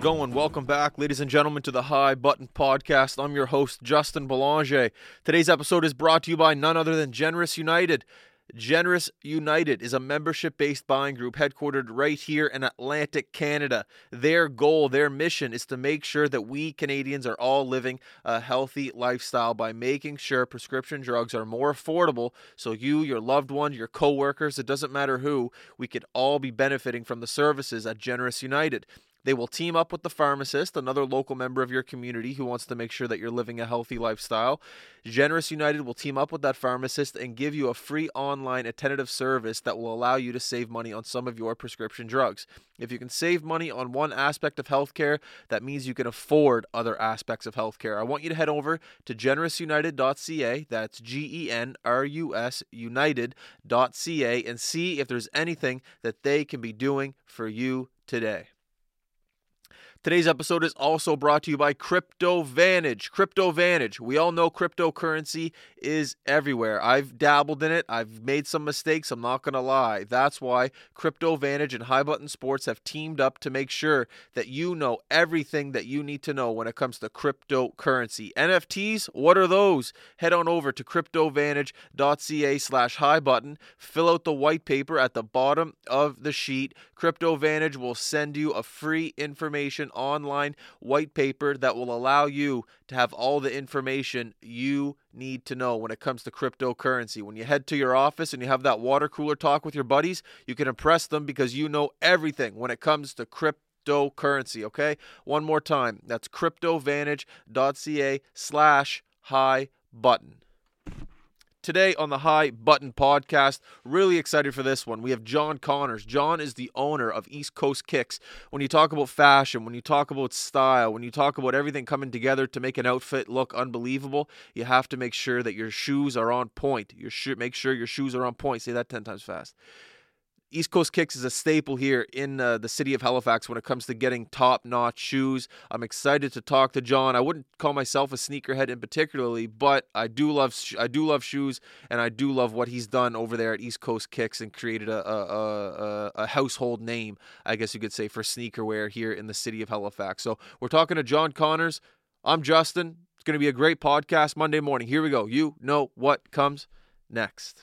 Going. Welcome back, ladies and gentlemen, to the High Button Podcast. I'm your host, Justin Belanger. Today's episode is brought to you by none other than Generous United. Generous United is a membership based buying group headquartered right here in Atlantic Canada. Their goal, their mission is to make sure that we Canadians are all living a healthy lifestyle by making sure prescription drugs are more affordable so you, your loved one, your coworkers, it doesn't matter who, we could all be benefiting from the services at Generous United. They will team up with the pharmacist, another local member of your community who wants to make sure that you're living a healthy lifestyle. Generous United will team up with that pharmacist and give you a free online attendant service that will allow you to save money on some of your prescription drugs. If you can save money on one aspect of healthcare, that means you can afford other aspects of healthcare. I want you to head over to generousunited.ca, that's G E N R U S united.ca, and see if there's anything that they can be doing for you today. Today's episode is also brought to you by Crypto Vantage. Crypto Vantage. We all know cryptocurrency is everywhere. I've dabbled in it. I've made some mistakes. I'm not going to lie. That's why Crypto Vantage and High Button Sports have teamed up to make sure that you know everything that you need to know when it comes to cryptocurrency. NFTs, what are those? Head on over to cryptovantage.ca slash high button. Fill out the white paper at the bottom of the sheet. Crypto Vantage will send you a free information online white paper that will allow you to have all the information you need to know when it comes to cryptocurrency. When you head to your office and you have that water cooler talk with your buddies, you can impress them because you know everything when it comes to cryptocurrency. Okay, one more time. That's cryptovantage.ca slash high button today on the High Button Podcast. Really excited for this one. We have John Connors. John is the owner of East Coast Kicks. When you talk about fashion, when you talk about style, when you talk about everything coming together to make an outfit look unbelievable, you have to make sure that your shoes are on point. Your sh- make sure your shoes are on point. Say that 10 times fast. East Coast Kicks is a staple here in uh, the city of Halifax when it comes to getting top-notch shoes. I'm excited to talk to John. I wouldn't call myself a sneakerhead in particularly, but I do love sh- I do love shoes, and I do love what he's done over there at East Coast Kicks and created a a, a, a household name, I guess you could say, for sneakerwear here in the city of Halifax. So we're talking to John Connors. I'm Justin. It's going to be a great podcast Monday morning. Here we go. You know what comes next.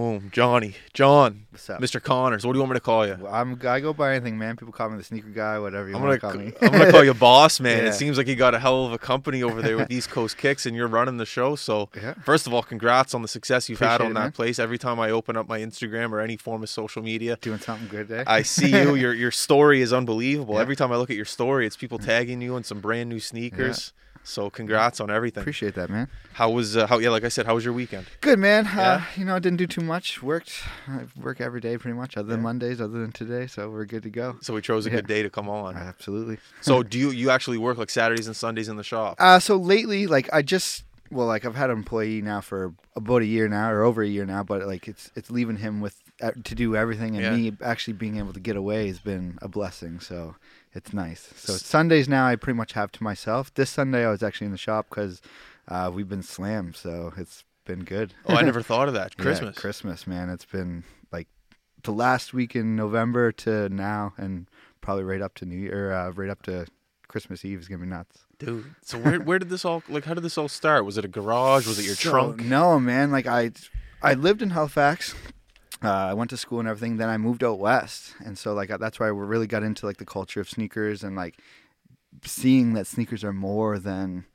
Boom, Johnny, John, What's up? Mr. Connors. What do you want me to call you? Well, I'm I go by anything, man. People call me the sneaker guy, whatever you I'm want gonna, to call me. I'm gonna call you boss, man. Yeah. It seems like you got a hell of a company over there with East Coast Kicks, and you're running the show. So, yeah. first of all, congrats on the success you've had on it, that man. place. Every time I open up my Instagram or any form of social media, Doing something good there. I see you. Your your story is unbelievable. Yeah. Every time I look at your story, it's people mm. tagging you in some brand new sneakers. So, congrats on everything. Appreciate that, man. How was uh, how? Yeah, like I said, how was your weekend? Good, man. Yeah? Uh, you know, I didn't do too much. Worked. I work every day pretty much, other than Yeah. Mondays, other than today. So we're good to go. So we chose a Yeah. good day to come on. Absolutely. So do you you actually work like Saturdays and Sundays in the shop? Uh, so lately, like I just well, like I've had an employee now for about a year now, or over a year now. But like it's it's leaving him with uh, to do everything, and me actually being able to get away has been a blessing. So it's nice. So Sundays now I pretty much have to myself. This Sunday I was actually in the shop because uh, we've been slammed, so it's been good. Oh, I never thought of that. Yeah, Christmas. Christmas, man. It's been like the last week in November to now, and probably right up to New Year, uh, right up to Christmas Eve is gonna be nuts. Dude, so where where did this all like? How did this all start? Was it a garage? Was it your So, trunk? No, man. Like I, I lived in Halifax. Uh, I went to school and everything. Then I moved out west, and so like that's why I really got into like the culture of sneakers and like seeing that sneakers are more than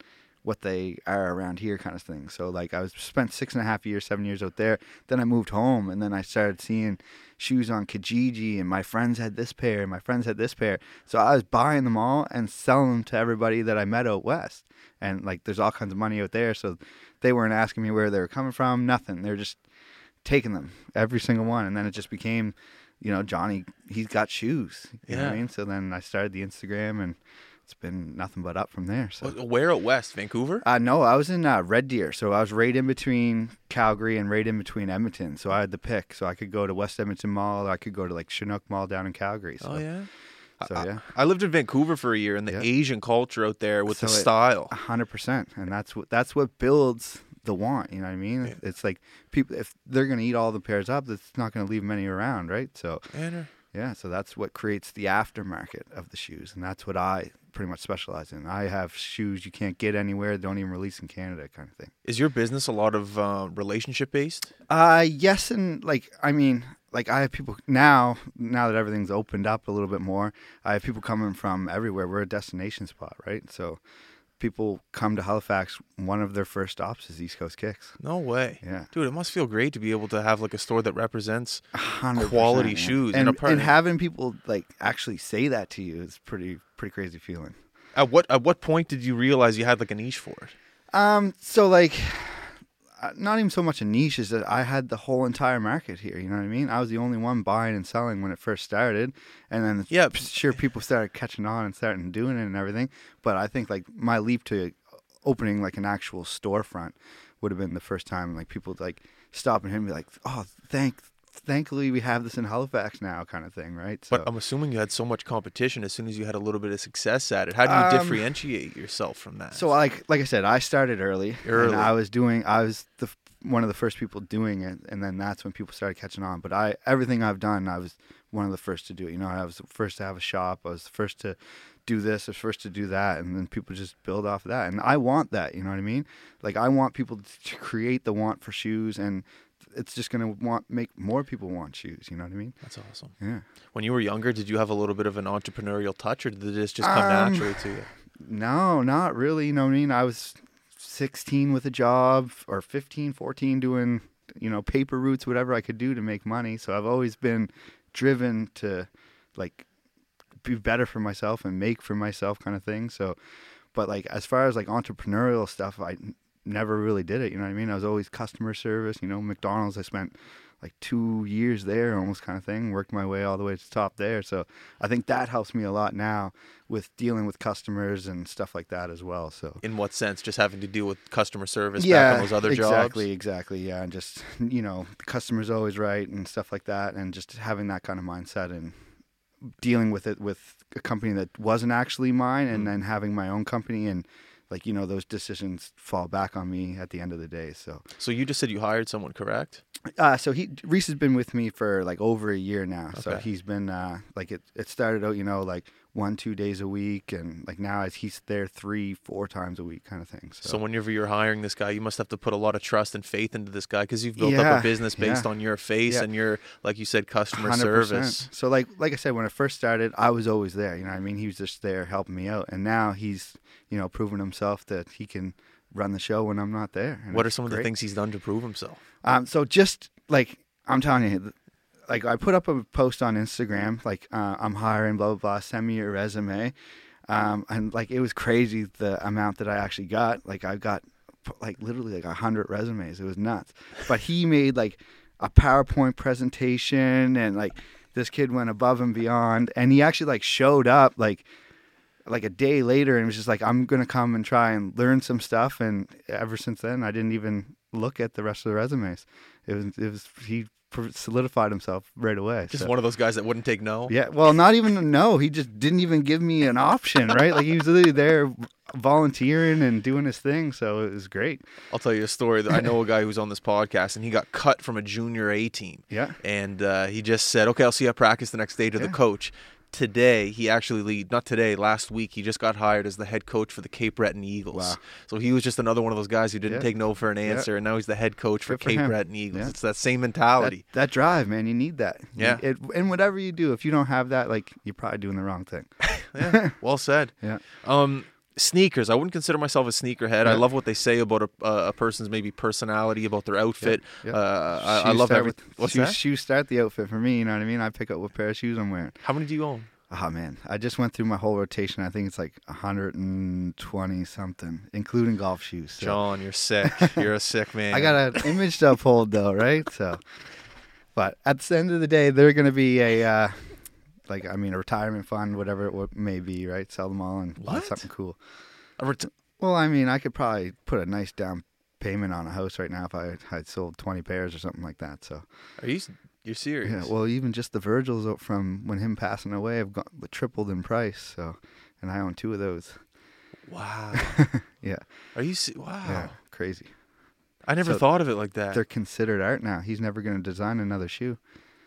what they are around here, kind of thing. So like I was spent six and a half years, seven years out there. Then I moved home, and then I started seeing shoes on Kijiji, and my friends had this pair, and my friends had this pair. So I was buying them all and selling them to everybody that I met out west. And like, there's all kinds of money out there, so they weren't asking me where they were coming from, nothing. They're just taking them, every single one. And then it just became, you know, Johnny, he's got shoes. You know what Yeah. I mean? So then I started the Instagram and it's been nothing but up from there. So. Where at west? Vancouver? Uh, no, I was in uh, Red Deer, so I was right in between Calgary and right in between Edmonton. So I had the pick, so I could go to West Edmonton Mall, or I could go to like Chinook Mall down in Calgary. So, oh yeah. so I- yeah, I lived in Vancouver for a year, and the Yeah. Asian culture out there with the So it- style. a hundred percent, and that's what that's what builds the want. You know what I mean? Yeah. It's like people if they're gonna eat all the pairs up, that's not gonna leave many around, right? So yeah, so that's what creates the aftermarket of the shoes, and that's what I pretty much specialize in. I have shoes you can't get anywhere, don't even release in Canada, kind of thing. is your business a lot of uh, relationship based? Uh yes, and like I mean, like I have people now. Now that everything's opened up a little bit more, I have people coming from everywhere. We're a destination spot, right? So people come to Halifax. One of their first stops is East Coast Kicks. No way. Yeah, Dude, it must feel great to be able to have like a store that represents Quality percent, shoes and a and having people like actually say that to you is pretty pretty crazy feeling. At what at what point did you realize you had like a niche for it? Um, so like, Uh, not even so much a niche is that I had the whole entire market here. You know what I mean? I was the only one buying and selling when it first started, and then Yeah. sure people started catching on and starting doing it and everything. But I think like my leap to opening like an actual storefront would have been the first time like people like stop and hit me like, oh, thank. Thankfully, we have this in Halifax now, kind of thing, right? So, But I'm assuming you had so much competition as soon as you had a little bit of success at it. How do you Um, differentiate yourself from that? So like like I said, I started early. Early. And I was doing I was the one of the first people doing it and then that's when people started catching on. But I everything I've done, I was one of the first to do it. You know, I was the first to have a shop. I was the first to do this, I was first to do that, and then people just build off of that. And I want that, you know what I mean? Like I want people to create the want for shoes and it's just gonna want make more people want shoes, you know what I mean? That's awesome. Yeah. When you were younger, did you have a little bit of an entrepreneurial touch, or did this just come Um, naturally to you? No, not really. You know what I mean? I was 16 with a job or 15, 14 doing, you know, paper routes, whatever I could do to make money. So I've always been driven to like be better for myself and make for myself kind of thing. So, but like as far as like entrepreneurial stuff, I never really did it. You know what I mean? I was always customer service. You know, McDonald's, I spent like two years there almost kind of thing, worked my way all the way to the top there. So I think that helps me a lot now with dealing with customers and stuff like that as well. So In what sense? Just having to deal with customer service back on those other exactly, jobs? exactly. Yeah, and just you know, the customer's always right and stuff like that, and just having that kind of mindset and dealing with it with a company that wasn't actually mine, and Mm. then having my own company and like you know those decisions fall back on me at the end of the day. So, So you just said you hired someone, correct? uh, so he Reese has been with me for like over a year now. So he's been uh, like it. It started out, you know, like one two days a week, and like now he's there three four times a week, kind of thing. So whenever you're hiring this guy, you must have to put a lot of trust and faith into this guy because you've built up a business based yeah. on your face Yeah. and your, like you said, customer 100%. service. So like like I said, when I first started, I was always there. You know, what I mean, he was just there helping me out, and now he's you know proven himself that he can run the show when I'm not there. What are some of the things he's done to prove himself? Um, so just like I'm telling you, like I put up a post on Instagram, like uh, I'm hiring, blah blah blah. Send me your resume, um, and like it was crazy the amount that I actually got. Like I got like literally like a hundred resumes. It was nuts. But he made like a PowerPoint presentation, and like this kid went above and beyond, and he actually like showed up like like a day later and was just like i'm gonna come and try and learn some stuff and ever since then i didn't even look at the rest of the resumes it was it was he solidified himself right away Just so- one of those guys that wouldn't take no. yeah well not even no he just didn't even give me an option right like he was literally there volunteering and doing his thing so it was great I'll tell you a story. that I know a guy who's on this podcast, and he got cut from a junior A team. yeah and uh, he just said, "Okay, I'll see you at practice the next day." To the coach. Today, he actually lead not today, last week, he just got hired as the head coach for the Cape Breton Eagles. Wow. So he was just another one of those guys who didn't Yeah. take no for an answer, and now he's the head coach for Good for Cape him. Breton Eagles. Yeah. It's that same that, mentality. that drive man you need that Yeah. it, and whatever you do if you don't have that like you're probably doing the wrong thing yeah, well said. yeah Um, sneakers. I wouldn't consider myself a sneakerhead. I love what they say about a, a person's maybe personality, about their outfit. yeah. Uh, I, I love everything. with- What's shoes, that? shoes start the outfit for me you know what i mean i pick up what pair of shoes i'm wearing How many do you own? Oh man, I just went through my whole rotation. I think it's like 120 something, including golf shoes. So John, you're sick. You're a sick man. I got an image to uphold, though, right? So, but at the end of the day, they're going to be a uh, like I mean a retirement fund, whatever it may be, right? Sell them all and buy What? something cool. a ret- Well, I mean, I could probably put a nice down payment on a house right now if I had sold 20 pairs or something like that. So Are you you're serious? yeah, well, even just the Virgils from when him passing away have got tripled in price. So, and I own two of those. Wow. Yeah. Are you? Wow. Yeah, crazy. I never So thought of it like that. They're considered art now. He's never going to design another shoe.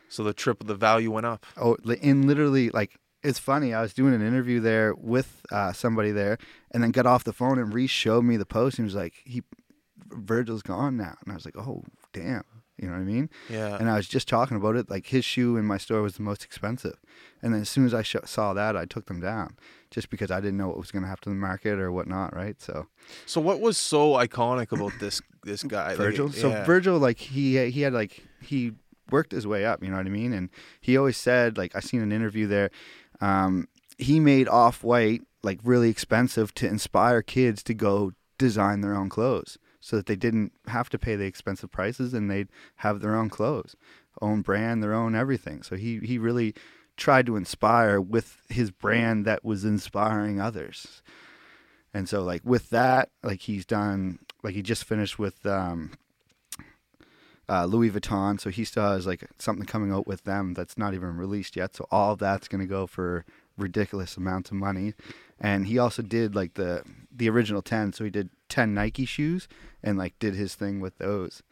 So the triple, the value went up. Oh, in literally like it's funny. I was doing an interview there with uh, somebody there, and then got off the phone and re-showed me the post. And he was like, "He, Virgil's gone now," and I was like, "Oh, damn." You know what I mean? Yeah. And I was just talking about it. Like his shoe in my store was the most expensive, and then as soon as I sh- saw that, I took them down, just because I didn't know what was going to happen to the market or whatnot. Right? So so what was so iconic about this this guy? Like, Virgil. so. Virgil, like he he had like he worked his way up. You know what I mean? And he always said, like I seen an interview there, um, he made off white like really expensive to inspire kids to go design their own clothes, so that they didn't have to pay the expensive prices and they'd have their own clothes, own brand, their own everything. So he he really tried to inspire with his brand that was inspiring others. And so like with that, like he's done like he just finished with um uh, Louis Vuitton, so he still has like something coming out with them that's not even released yet. So all of that's going to go for ridiculous amounts of money. And he also did like the the original ten, so he did ten Nike shoes and like did his thing with those.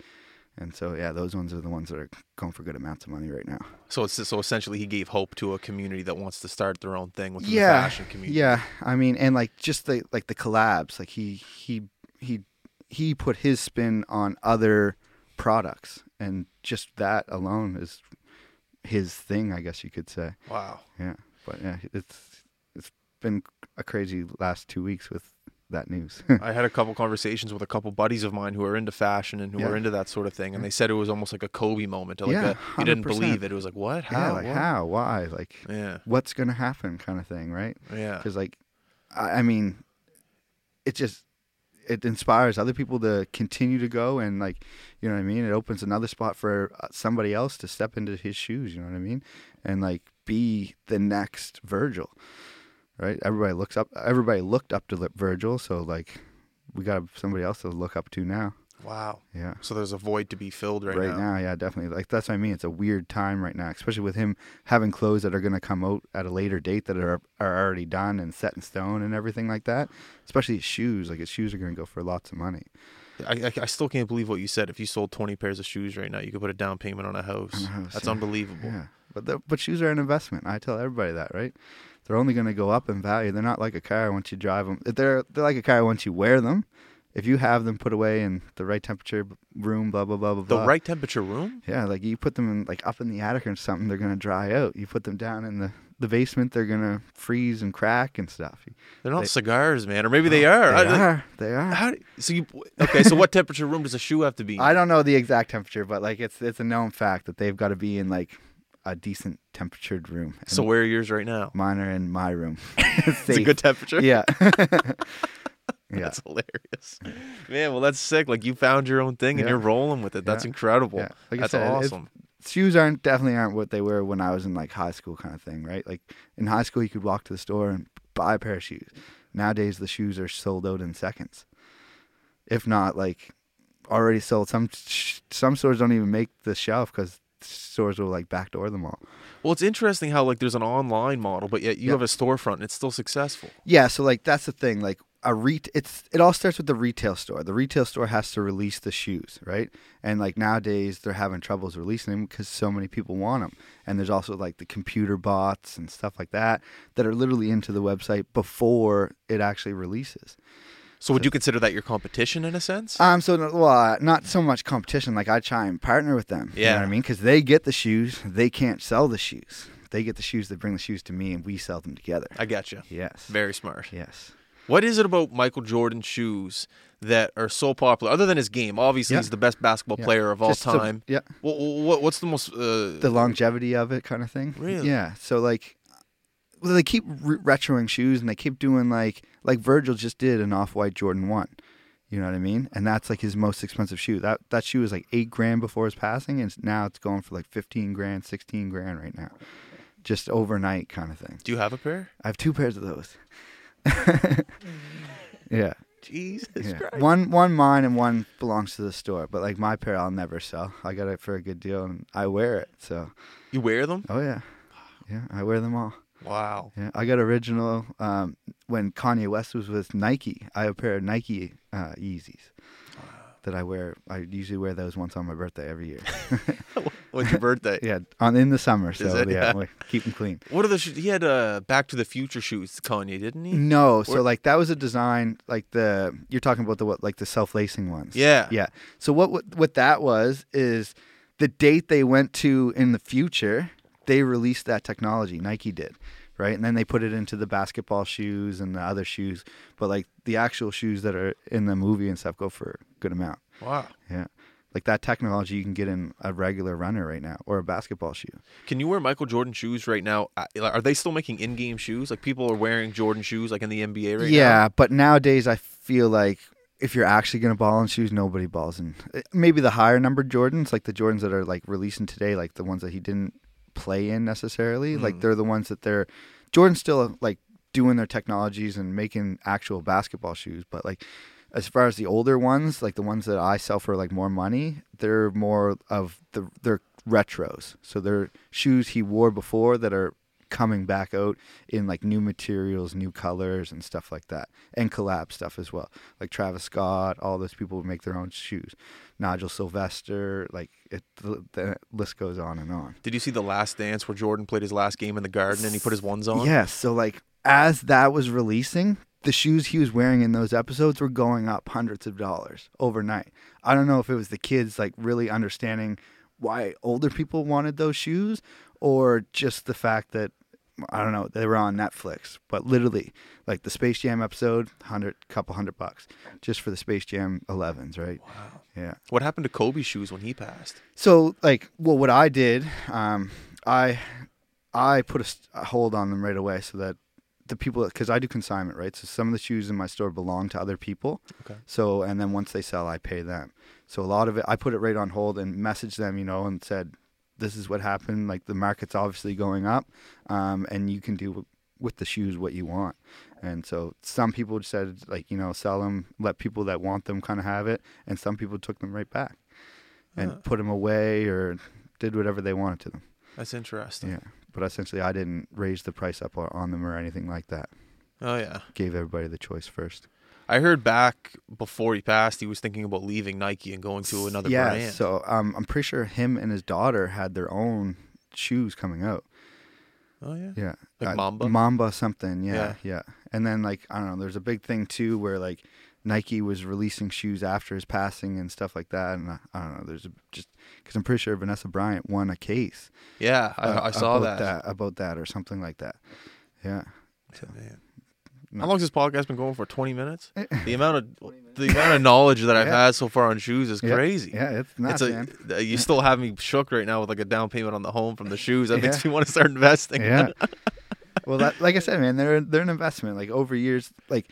And so yeah, those ones are the ones that are going for good amounts of money right now. So it's so essentially he gave hope to a community that wants to start their own thing within yeah, the fashion community. Yeah, I mean, and like just the like the collabs, like he he he he put his spin on other products, and just that alone is his thing, I guess you could say. Wow. Yeah, but yeah, it's it's been a crazy last two weeks with that news. I had a couple conversations with a couple buddies of mine who are into fashion and who Yeah. are into that sort of thing, and they said it was almost like a Kobe moment. Like Yeah, a, you didn't believe it. It was like what? How? yeah, like What? how, why, like Yeah. what's gonna happen, kind of thing, right? Yeah. because like I, I mean it just it inspires other people to continue to go and like you know what i mean? It opens another spot for uh, somebody else to step into his shoes you know what i mean? And like be the next virgil right? Everybody looks up everybody looked up to virgil so like we got somebody else to look up to now Wow. yeah So there's a void to be filled right, right, now. yeah definitely like that's what i mean it's a weird time right now especially with him having clothes that are going to come out at a later date that are are already done and set in stone and everything like that especially his shoes like his shoes are going to go for lots of money I, I, I still can't believe what you said. If you sold 20 pairs of shoes right now, you could put a down payment on a house. On a house, That's yeah. unbelievable. yeah but the, but shoes are an investment i tell everybody that right they're only going to go up in value they're not like a car once you drive them they're they're like a car once you wear them if you have them put away in the right temperature room blah blah blah blah The blah right temperature room? Yeah, like you put them in like up in the attic or something, they're gonna dry out. You put them down in the the basement, they're gonna freeze and crack and stuff. They're not They- cigars, man. Or maybe they are. They I- are. They are. How so you okay? So what temperature room does a shoe have to be? in? I don't know the exact temperature, but like it's it's a known fact that they've got to be in like a decent temperatured room. And so where are yours right now? mine are in my room. It's a good temperature. Yeah. yeah. That's hilarious, man. Well, that's sick. Like you found your own thing and Yeah. you're rolling with it. That's Yeah. incredible. Yeah. Like that's said, awesome. shoes aren't definitely aren't what they were when I was in like high school kind of thing, right? Like in high school, you could walk to the store and buy a pair of shoes. Nowadays, the shoes are sold out in seconds, if not like already sold. Some some stores don't even make the shelf because stores will like backdoor them all. Well, it's interesting how like there's an online model, but yet you Yeah. have a storefront and it's still successful. Yeah, so like that's the thing. Like a re- it's it all starts with the retail store. The retail store has to release the shoes, right? And like nowadays they're having troubles releasing them because so many people want them. And there's also like the computer bots and stuff like that that are literally into the website before it actually releases. So would you consider that your competition in a sense? Um, so well, uh, not so much competition. Like I try and partner with them. you know Yeah. what I mean, because they get the shoes, they can't sell the shoes. They get the shoes, they bring the shoes to me, and we sell them together. I get you. Yes. Very smart. Yes. What is it about Michael Jordan shoes that are so popular? Other than his game, obviously Yeah. he's the best basketball Yeah. player of all Just time. yeah. What, what, what's the most? Uh, the longevity of it kind of thing. Really? Yeah. So like, well, they keep re- retroing shoes and they keep doing like like Virgil just did an off white Jordan one. You know what I mean? And that's like his most expensive shoe. That that shoe was like eight grand before his passing, and now it's going for like fifteen grand, sixteen grand right now, just overnight kind of thing. do you have a pair? I have two pairs of those. yeah. Jesus Yeah. Christ. One one mine and one belongs to the store. But like my pair I'll never sell. I got it for a good deal and I wear it. So You wear them? Oh yeah, yeah. I wear them all. Wow. Yeah, I got original. Um, when Kanye West was with Nike, I have a pair of Nike uh, Yeezys. That I wear. I usually wear those once on my birthday every year. When's your birthday? yeah, on in the summer. So it? yeah, Yeah. we keep them clean. What are the? He had uh, Back to the Future shoes, Kanye, didn't he? No, so like that was a design like the you're talking about the what like the self lacing ones. Yeah. Yeah. So what, what what that was is the date they went to in the future, they released that technology. Nike did, right? And then they put it into the basketball shoes and the other shoes. But like the actual shoes that are in the movie and stuff go for a good amount. Wow. Yeah. Like that technology you can get in a regular runner right now or a basketball shoe. Can you wear Michael Jordan shoes right now? Are they still making in-game shoes? Like people are wearing Jordan shoes, like in the NBA right now. yeah, but nowadays I feel like if you're actually going to ball in shoes, nobody balls in. uh, Maybe the higher numbered Jordans, like the Jordans that are like releasing today, like the ones that he didn't play in necessarily, like Mm. they're the ones that they're Jordan's still like doing their technologies and making actual basketball shoes, but like as far as the older ones, like the ones that I sell for like more money, they're more of the they're retros. So they're shoes he wore before that are coming back out in like new materials, new colors and stuff like that. And collab stuff as well. Like Travis Scott, all those people would make their own shoes. Nigel Sylvester, like it the, the list goes on and on. Did you see the Last Dance where Jordan played his last game in the Garden and he put his ones on? Yes. So like as that was releasing, the shoes he was wearing in those episodes were going up hundreds of dollars overnight. I don't know if it was the kids like really understanding why older people wanted those shoes or just the fact that I don't know, they were on Netflix, but literally like the Space Jam episode, hundred couple hundred bucks just for the Space Jam 11s, right? Wow. Yeah. What happened to Kobe's shoes when he passed? So like, well, what I did, um, I I put a, st- a hold on them right away so that the people, because I do consignment, right? So some of the shoes in my store belong to other people. Okay. So and then once they sell, I pay them. So a lot of it, I put it right on hold and messaged them, you know, and said, this is what happened. Like the market's obviously going up, um, and you can do with the shoes what you want. And so some people said, like, you know, sell them, let people that want them kind of have it, and some people took them right back and Huh. put them away or did whatever they wanted to them. That's interesting. Yeah. But essentially, I didn't raise the price up on them or anything like that. Oh yeah. Gave everybody the choice first. I heard back before he passed, he was thinking about leaving Nike and going to another yeah, brand. so um, I'm pretty sure him and his daughter had their own shoes coming out. oh yeah. Yeah, Like Uh, Mamba? Mamba something. Yeah, Yeah. yeah, And then like I don't know, there's a big thing too where like Nike was releasing shoes after his passing and stuff like that. And I, I don't know, there's a, just because I'm pretty sure Vanessa Bryant won a case. Yeah, I, uh, I saw about that. about that or something like that. Yeah. So, Man. How long has this podcast been going for? Twenty minutes. Eh. The amount of the amount of knowledge that I've Yeah. had so far on shoes is Yeah. crazy. Yeah, it's nuts, it's a, man. you still have me shook right now with like a down payment on the home from the shoes. That makes me want to start investing. yeah. Well, that, like I said, man, they're they're an investment. Like over years, like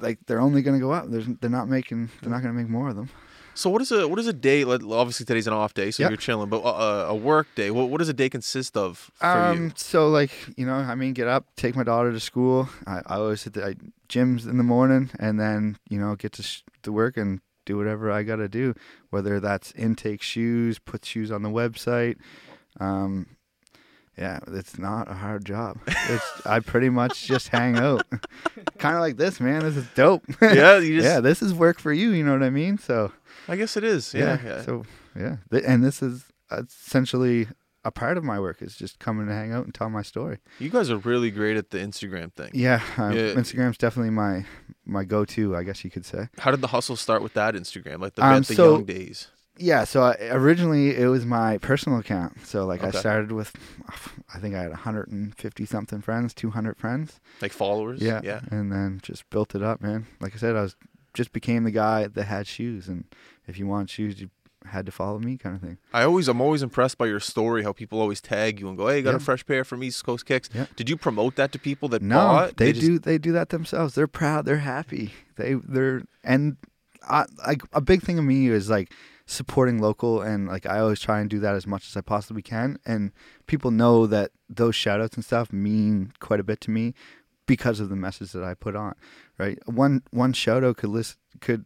like they're only going to go up. There's they're not making they're not going to make more of them. So what is a what is a day? Like, obviously today's an off day, so Yep. you're chilling. But uh, a work day. What what does a day consist of for Um, you? so like you know, I mean, get up, take my daughter to school. I, I always hit the I, gyms in the morning, and then you know get to sh- to work and do whatever I got to do. Whether that's intake shoes, put shoes on the website. Um, yeah, it's not a hard job. It's I pretty much just hang out, kind of like this, man. This is dope. Yeah, you just. yeah, this is work for you. You know what I mean? So I guess it is. Yeah. yeah. So yeah, and this is essentially a part of my work is just coming to hang out and tell my story. you guys are really great at the Instagram thing. Yeah, uh, Yeah. Instagram's definitely my my go-to, I guess you could say. How did the hustle start with that Instagram? Like the, Um, at the so- young days. Yeah, so I, originally it was my personal account. So like Okay. I started with, I think I had 150 something friends, 200 friends. Like followers. Yeah, Yeah. and then just built it up, man. Like I said, I was just became the guy that had shoes, and if you want shoes, you had to follow me, kind of thing. I always, I'm always impressed by your story. How people always tag you and go, "Hey, you got a fresh pair from East Coast Kicks." Yeah. Did you promote that to people that No, bought? they, just- do. They do that themselves. They're proud. They're happy. They they're and I like a big thing of me is like supporting local and like I always try and do that as much as I possibly can. And people know that those shout outs and stuff mean quite a bit to me because of the message that I put on. Right. One one shout out could list could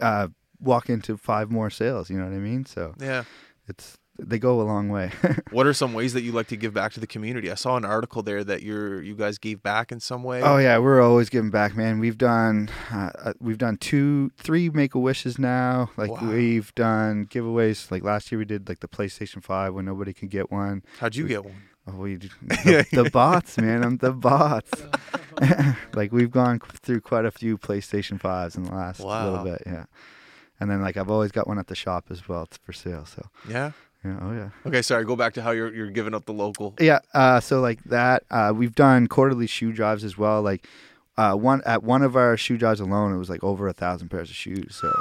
uh walk into five more sales, you know what I mean? So Yeah. it's they go a long way. What are some ways that you like to give back to the community? I saw an article there that you're you guys gave back in some way. oh yeah, we're always giving back, man. We've done uh, uh, we've done two, three make a wishes now. Like Wow. we've done giveaways. Like last year we did like the PlayStation Five when nobody could get one. How'd you get one? Oh, we the, the bots, man. I'm the bots. like we've gone through quite a few PlayStation fives in the last Wow. little bit, yeah. And then like I've always got one at the shop as well it's for sale. So Yeah. Yeah, oh yeah. Okay, sorry. Go back to how you're you're giving up the local. Yeah, uh, so like that, uh, we've done quarterly shoe drives as well. Like uh, one at one of our shoe drives alone, it was like over a thousand pairs of shoes. So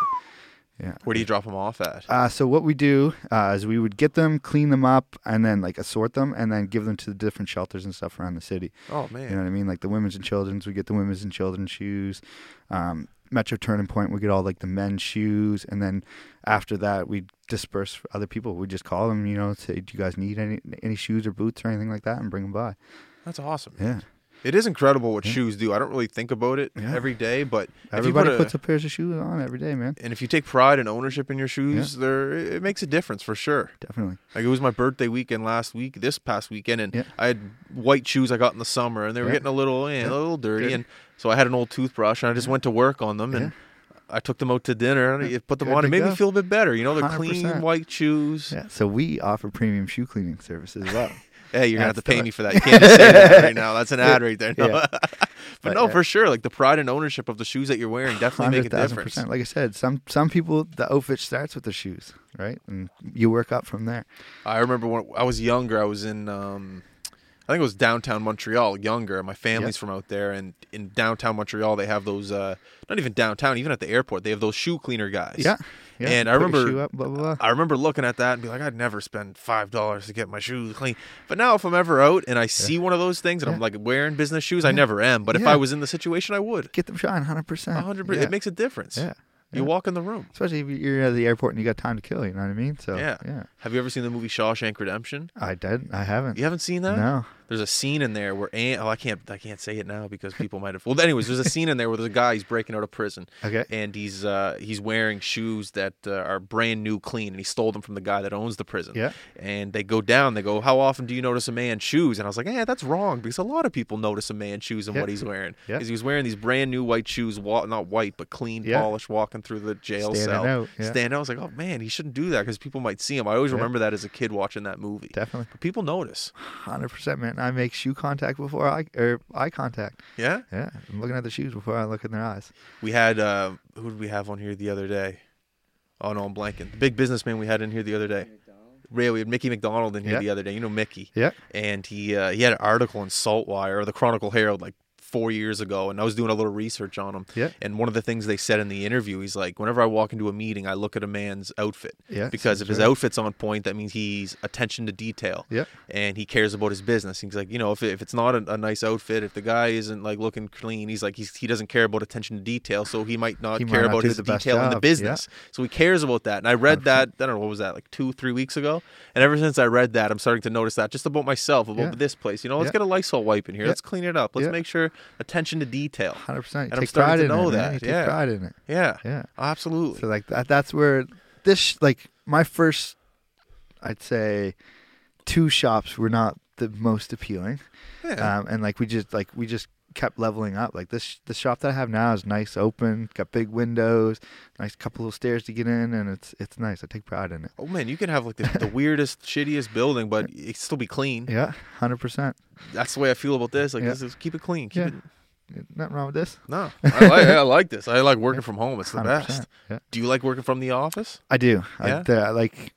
yeah. Where do you drop them off at? Uh, so what we do uh, is we would get them, clean them up, and then like assort them, and then give them to the different shelters and stuff around the city. Oh man. You know what I mean? Like the women's and children's, we get the women's and children's shoes. Um, Metro Turning Point, we get all like the men's shoes, and then after that, we disperse for other people. We just call them, you know, say, "Do you guys need any any shoes or boots or anything like that?" and bring them by. That's awesome. Yeah, It is incredible what Yeah. shoes do. I don't really think about it Yeah. every day, but everybody put a, puts a pair of shoes on every day, man. and if you take pride and ownership in your shoes, there it makes a difference for sure. Definitely. Like it was my birthday weekend last week, this past weekend, and Yeah. I had white shoes I got in the summer, and they were Yeah. getting a little, eh, Yeah. a little dirty, Dirty. and so I had an old toothbrush, and I just went to work on them, and I took them out to dinner, and Yeah. I put them Good on. It made go. me feel a bit better. You know, they're clean 100%. white shoes. Yeah. So we offer premium shoe cleaning services as well. Hey, you're gonna have to pay me for that. You can't just say that right now. That's an ad right there. No. Yeah. but But, no, uh, for sure. Like the pride and ownership of the shoes that you're wearing definitely make a 100,000%. difference. Like I said, some some people the outfit starts with the shoes, right? And you work up from there. I remember when I was younger, I was in, um, I think it was downtown Montreal, younger. My family's from out there, and in downtown Montreal, they have those, uh, not even downtown, even at the airport, they have those shoe cleaner guys. Yeah. Yeah. And I remember- up, blah blah blah. I remember looking at that and be like, I'd never spend five dollars to get my shoes clean. But now, if I'm ever out and I see one of those things and I'm like wearing business shoes, I never am. But if I was in the situation, I would. Get them shine, hundred A percent. hundred percent. It makes a difference. Yeah. You walk in the room. Especially if you're at the airport and you got time to kill. You know what I mean? So Yeah. yeah. Have you ever seen the movie Shawshank Redemption? I did. I haven't. You haven't seen that? No. There's a scene in there where oh I can't I can't say it now because people might have. Well, anyways, there's a scene in there where there's a guy he's breaking out of prison Okay. and he's uh, he's wearing shoes that uh, are brand new, clean, and he stole them from the guy that owns the prison. Yeah. And they go down. They go, "How often do you notice a man's shoes?" And I was like, yeah that's wrong because a lot of people notice a man's shoes and Yeah. what he's wearing. Yeah. Because he was wearing these brand new white shoes, wa- not white but clean, Yeah. polished, walking through the jail Standing cell. out, yeah. Stand out. I was like, "Oh man, he shouldn't do that because people might see him." I always remember that as a kid watching that movie. Definitely. But people notice. Hundred percent, man. I make shoe contact before I or eye contact. Yeah. Yeah. I'm looking at the shoes before I look in their eyes. We had uh, who did we have on here the other day? Oh no, I'm blanking. The big businessman we had in here the other day. Ray, we had Mickey MacDonald in here Yeah. the other day. You know Mickey, Yeah. and he uh, he had an article in Saltwire or the Chronicle Herald like four years ago, and I was doing a little research on him. Yeah. And one of the things they said in the interview, he's like, whenever I walk into a meeting, I look at a man's outfit Yeah. because if his right. outfit's on point, that means he's attention to detail. Yeah. And he cares about his business. He's like, you know, if, if it's not a, a nice outfit, if the guy isn't like looking clean, he's like, he's, he doesn't care about attention to detail, so he might not He might care not about his the detail in the business. So he cares about that. And I read that, I don't know, what was that, like two, three weeks ago? And ever since I read that, I'm starting to notice that just about myself, about Yeah. this place. You know, let's Yeah. get a Lysol wipe in here. Yeah. Let's clean it up. Let's Yeah. make sure attention to detail. Hundred percent. And I'm Take starting pride to in know it, man. that, You take yeah. pride in it. Yeah. Yeah. Absolutely. So like that that's where this like my first I'd say two shops were not the most appealing. yeah. Um and like we just like we just kept leveling up. Like this the shop that I have now is nice open, got big windows, nice couple of stairs to get in and it's it's nice. I take pride in it. oh man, you can have like the, the weirdest, shittiest building, but it still be clean. Yeah, hundred percent. That's the way I feel about this. Like Yeah. this is keep it clean. Keep Yeah. it Nothing wrong with this. No, I like, I like this. I like working from home. It's the 100%. best. Yeah. Do you like working from the office? I do. Yeah? I, the, like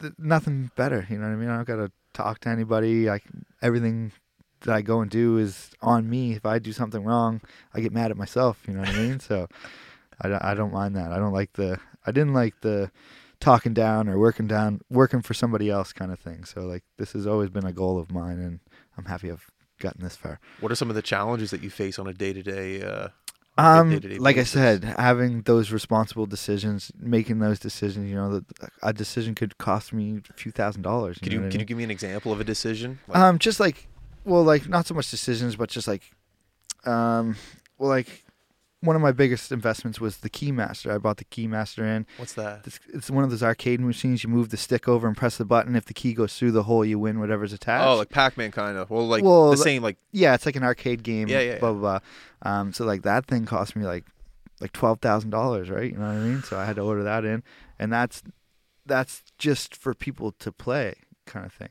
th- nothing better. You know what I mean? I don't gotta talk to anybody. I c- everything that I go and do is on me. If I do something wrong, I get mad at myself. You know what I mean? So I, don't- I don't mind that. I don't like the. I didn't like the talking down or working down, working for somebody else kind of thing. So like this has always been a goal of mine, and I'm happy I've gotten this far. What are some of the challenges that you face on a day to day? Um, like I said, having those responsible decisions, making those decisions, you know, that a decision could cost me a few thousand dollars. Can know you what I can you mean? give me an example of a decision? Like, Um, just like, well, like not so much decisions, but just like, um, well, like one of my biggest investments was the Keymaster. I bought the Keymaster in. What's that? It's, it's one of those arcade machines. You move the stick over and press the button. If the key goes through the hole, you win whatever's attached. Oh, like Pac-Man kind of. Well, like Well, the same. Like yeah, it's like an arcade game. Yeah, yeah, Blah blah. blah. Um, so like that thing cost me like like twelve thousand dollars, right? You know what I mean? So I had to order that in, and that's that's just for people to play, kind of thing.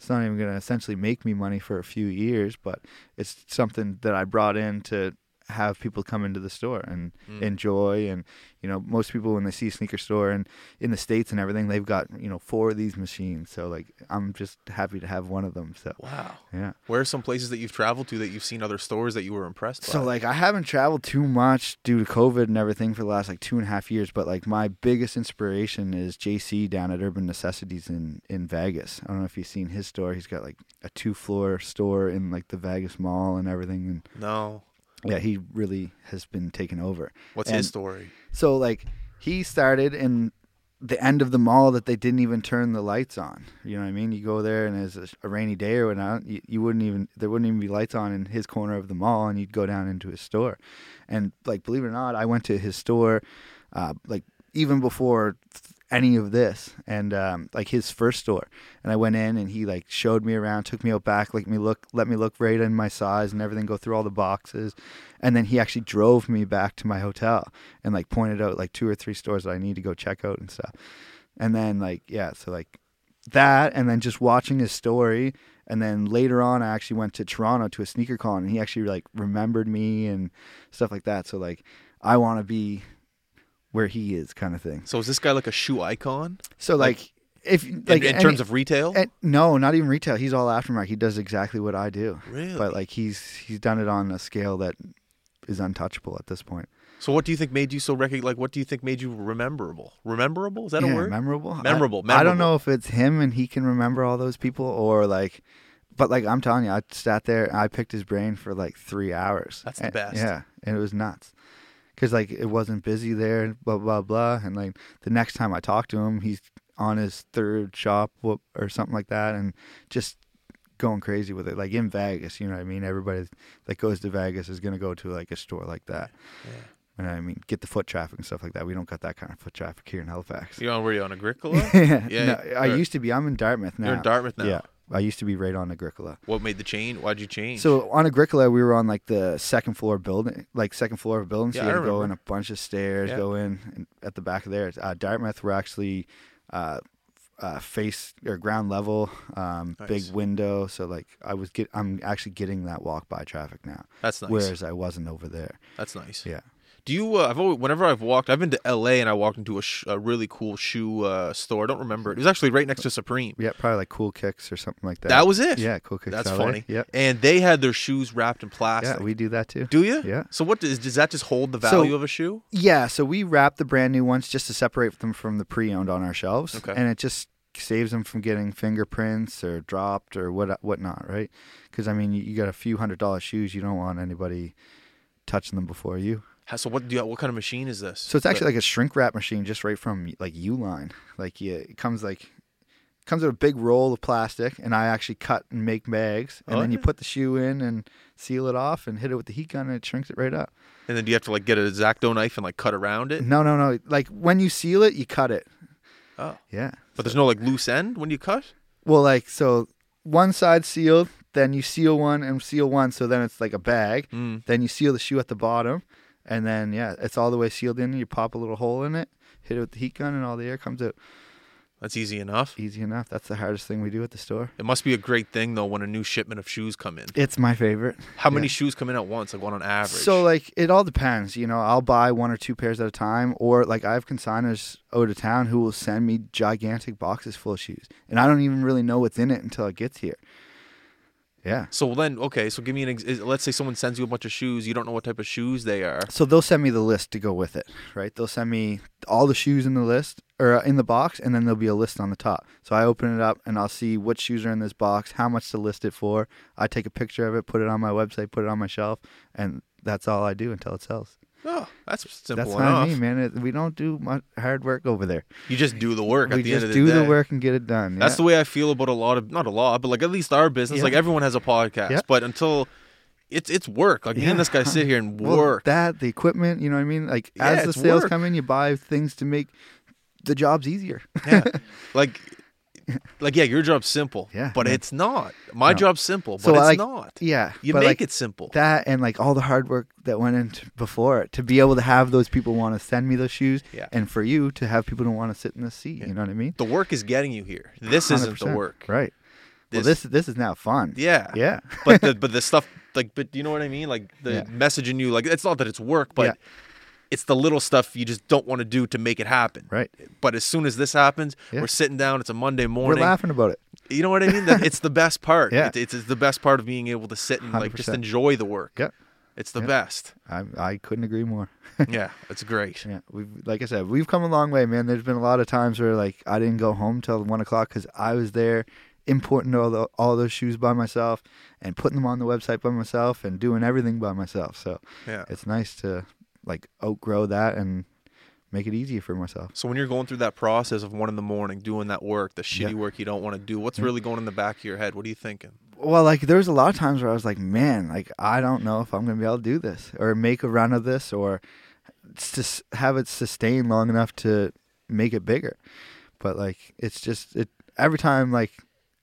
It's not even going to essentially make me money for a few years, but it's something that I brought in to have people come into the store and Mm. enjoy and you know most people when they see a sneaker store and in the states and everything they've got you know four of these machines so like i'm just happy to have one of them so wow. yeah Where are some places that you've traveled to that you've seen other stores that you were impressed by? So like I haven't traveled too much due to COVID and everything for the last like two and a half years, but like my biggest inspiration is JC down at Urban Necessities in in Vegas. I don't know if you've seen his store. He's got like a two floor store in like the Vegas Mall and everything. And no. Yeah, he really has been taken over. What's And- his story? So like he started in the end of the mall that they didn't even turn the lights on. You know what I mean? You go there and it's a, a rainy day or whatnot, you, you wouldn't even there wouldn't even be lights on in his corner of the mall, and you'd go down into his store. And like believe it or not, I went to his store, uh, like even before any of this, and um, like his first store. And I went in and he like showed me around, took me out back, let me look, let me look right in my size and everything, go through all the boxes, and then he actually drove me back to my hotel and like pointed out like two or three stores that I need to go check out and stuff. And then like yeah, so like that, and then just watching his story. And then later on, I actually went to Toronto to a sneaker con, and he actually like remembered me and stuff like that. So like, I want to be where he is, kind of thing. So is this guy like a shoe icon So Like, like, if like in any- terms of retail? and- no, not even retail. He's all aftermarket. He does exactly what I do, really? but like he's he's done it on a scale that is untouchable at this point. so what do you think made you so like what do you think made you rememberable? Rememberable? Is that yeah, a word? Memorable. I- Memorable, I, don't know if it's him and he can remember all those people or like, but like I'm telling you, I sat there and I picked his brain for like three hours. That's the And- best. Yeah, and it was nuts. Cause like it wasn't busy there, blah blah blah, and like the next time I talked to him, he's on his third shop whoop, or something like that, and just going crazy with it. Like in Vegas, you know what I mean? Everybody that goes to Vegas is gonna go to like a store like that. Yeah. And I mean, get the foot traffic and stuff like that. We don't got that kind of foot traffic here in Halifax. You on where you on Agricola? yeah, Yeah, no, I used to be. I'm in Dartmouth now. You're in Dartmouth now. Yeah, I used to be right on Agricola. What made the change? Why'd you change? So on Agricola, we were on like the second floor building, like second floor of a building. So Yeah, you I had to go in a bunch of stairs, Yeah. go in and at the back of there. Uh, Dartmouth, we're actually uh, uh, face or ground level, um, Nice. big window. So like I was get, I'm actually getting that walk by traffic now, That's nice. whereas I wasn't over there. That's nice. Yeah. Do you? Uh, I've always, whenever I've walked, I've been to L.A. and I walked into a, sh- a really cool shoe uh, store. I don't remember it. Was actually right next to Supreme. Yeah, probably like Cool Kicks or something like that. That was it. yeah, Cool Kicks. That's LA. funny. Yep. And they had their shoes wrapped in plastic. Yeah, we do that too. do you? Yeah. So what does does that just hold the So- value of a shoe? Yeah, so we wrap the brand new ones just to separate them from the pre-owned on our shelves, Okay. and it just saves them from getting fingerprints or dropped or what whatnot, right? Because I mean, you got a few hundred dollar shoes, you don't want anybody touching them before you. How- So what do you? What kind of machine is this? So it's actually like a shrink wrap machine, just right from like Uline. Like yeah, it comes like comes with a big roll of plastic, and I actually cut and make bags, and Oh, then you yeah. put the shoe in and seal it off, and hit it with the heat gun, and it shrinks it right up. and then do you have to like get a X-Acto knife and like cut around it? No, no, no. Like when you seal it, you cut it. Oh, Yeah. but there's no like loose end when you cut. Well, like so, one side sealed, then you seal one and seal one, so then it's like a bag. Mm. Then you seal the shoe at the bottom, and then yeah, it's all the way sealed in. You pop a little hole in it, hit it with the heat gun, and all the air comes out. That's easy enough. Easy enough. That's the hardest thing we do at the store. It must be a great thing though when a new shipment of shoes come in. It's my favorite. How many Yeah. shoes come in at once? Like one on average. So like it all depends. You know, I'll buy one or two pairs at a time, or like I have consigners out of town who will send me gigantic boxes full of shoes, and I don't even really know what's in it until it gets here. Yeah. So then, okay. So give me an. Ex- let's say someone sends you a bunch of shoes. You don't know what type of shoes they are. So they'll send me the list to go with it, right? They'll send me all the shoes in the list or uh, in the box, and then there'll be a list on the top. So I open it up and I'll see what shoes are in this box, how much to list it for. I take a picture of it, put it on my website, put it on my shelf, and that's all I do until it sells. Oh, that's simple that's what enough. I mean, man. It, we don't do much hard work over there. You just do the work we at the just end of do the day. the work and get it done. That's yeah. the way I feel about a lot of not a lot, but like at least our business. Yeah. Like everyone has a podcast, Yeah. but until it's it's work. Like me and this guy sit here and Well, work. that the equipment, you know what I mean? Like Yeah, as the sales work. come in, you buy things to make the jobs easier. yeah. Like like yeah, your job's simple. Yeah, But yeah. it's not. My No. job's simple, but So, it's like, not. yeah, You make like, it simple. that and like all the hard work that went into before it to be able to have those people want to send me those shoes Yeah. and for you to have people to want to sit in the seat Yeah. you know what i mean the work is getting you here. This isn't the work. right well This- this this is now fun Yeah. yeah but the but the stuff like but you know what I mean? Like the messaging you like it's not that it's work, but. It's the little stuff you just don't want to do to make it happen. right But as soon as this happens, Yeah. we're sitting down. It's a Monday morning. we're laughing about it You know what I mean? It's the best part. Yeah. It's, it's, it's the best part of being able to sit and like just enjoy the work. Yeah. It's the Yeah. best. i i couldn't agree more Yeah, it's great. yeah we've like i said we've come a long way man there's been a lot of times where like i didn't go home till one o'clock because i was there importing all the all those shoes by myself and putting them on the website by myself and doing everything by myself so Yeah. it's nice to like outgrow that and make it easier for myself. So when you're going through that process of one in the morning, doing that work, the shitty Yeah. work you don't want to do, what's Yeah. really going in the back of your head? What are you thinking? Well, like there was a lot of times where I was like, man, like I don't know if I'm gonna be able to do this or make a run of this or just have it sustain long enough to make it bigger. But like it's just it every time like,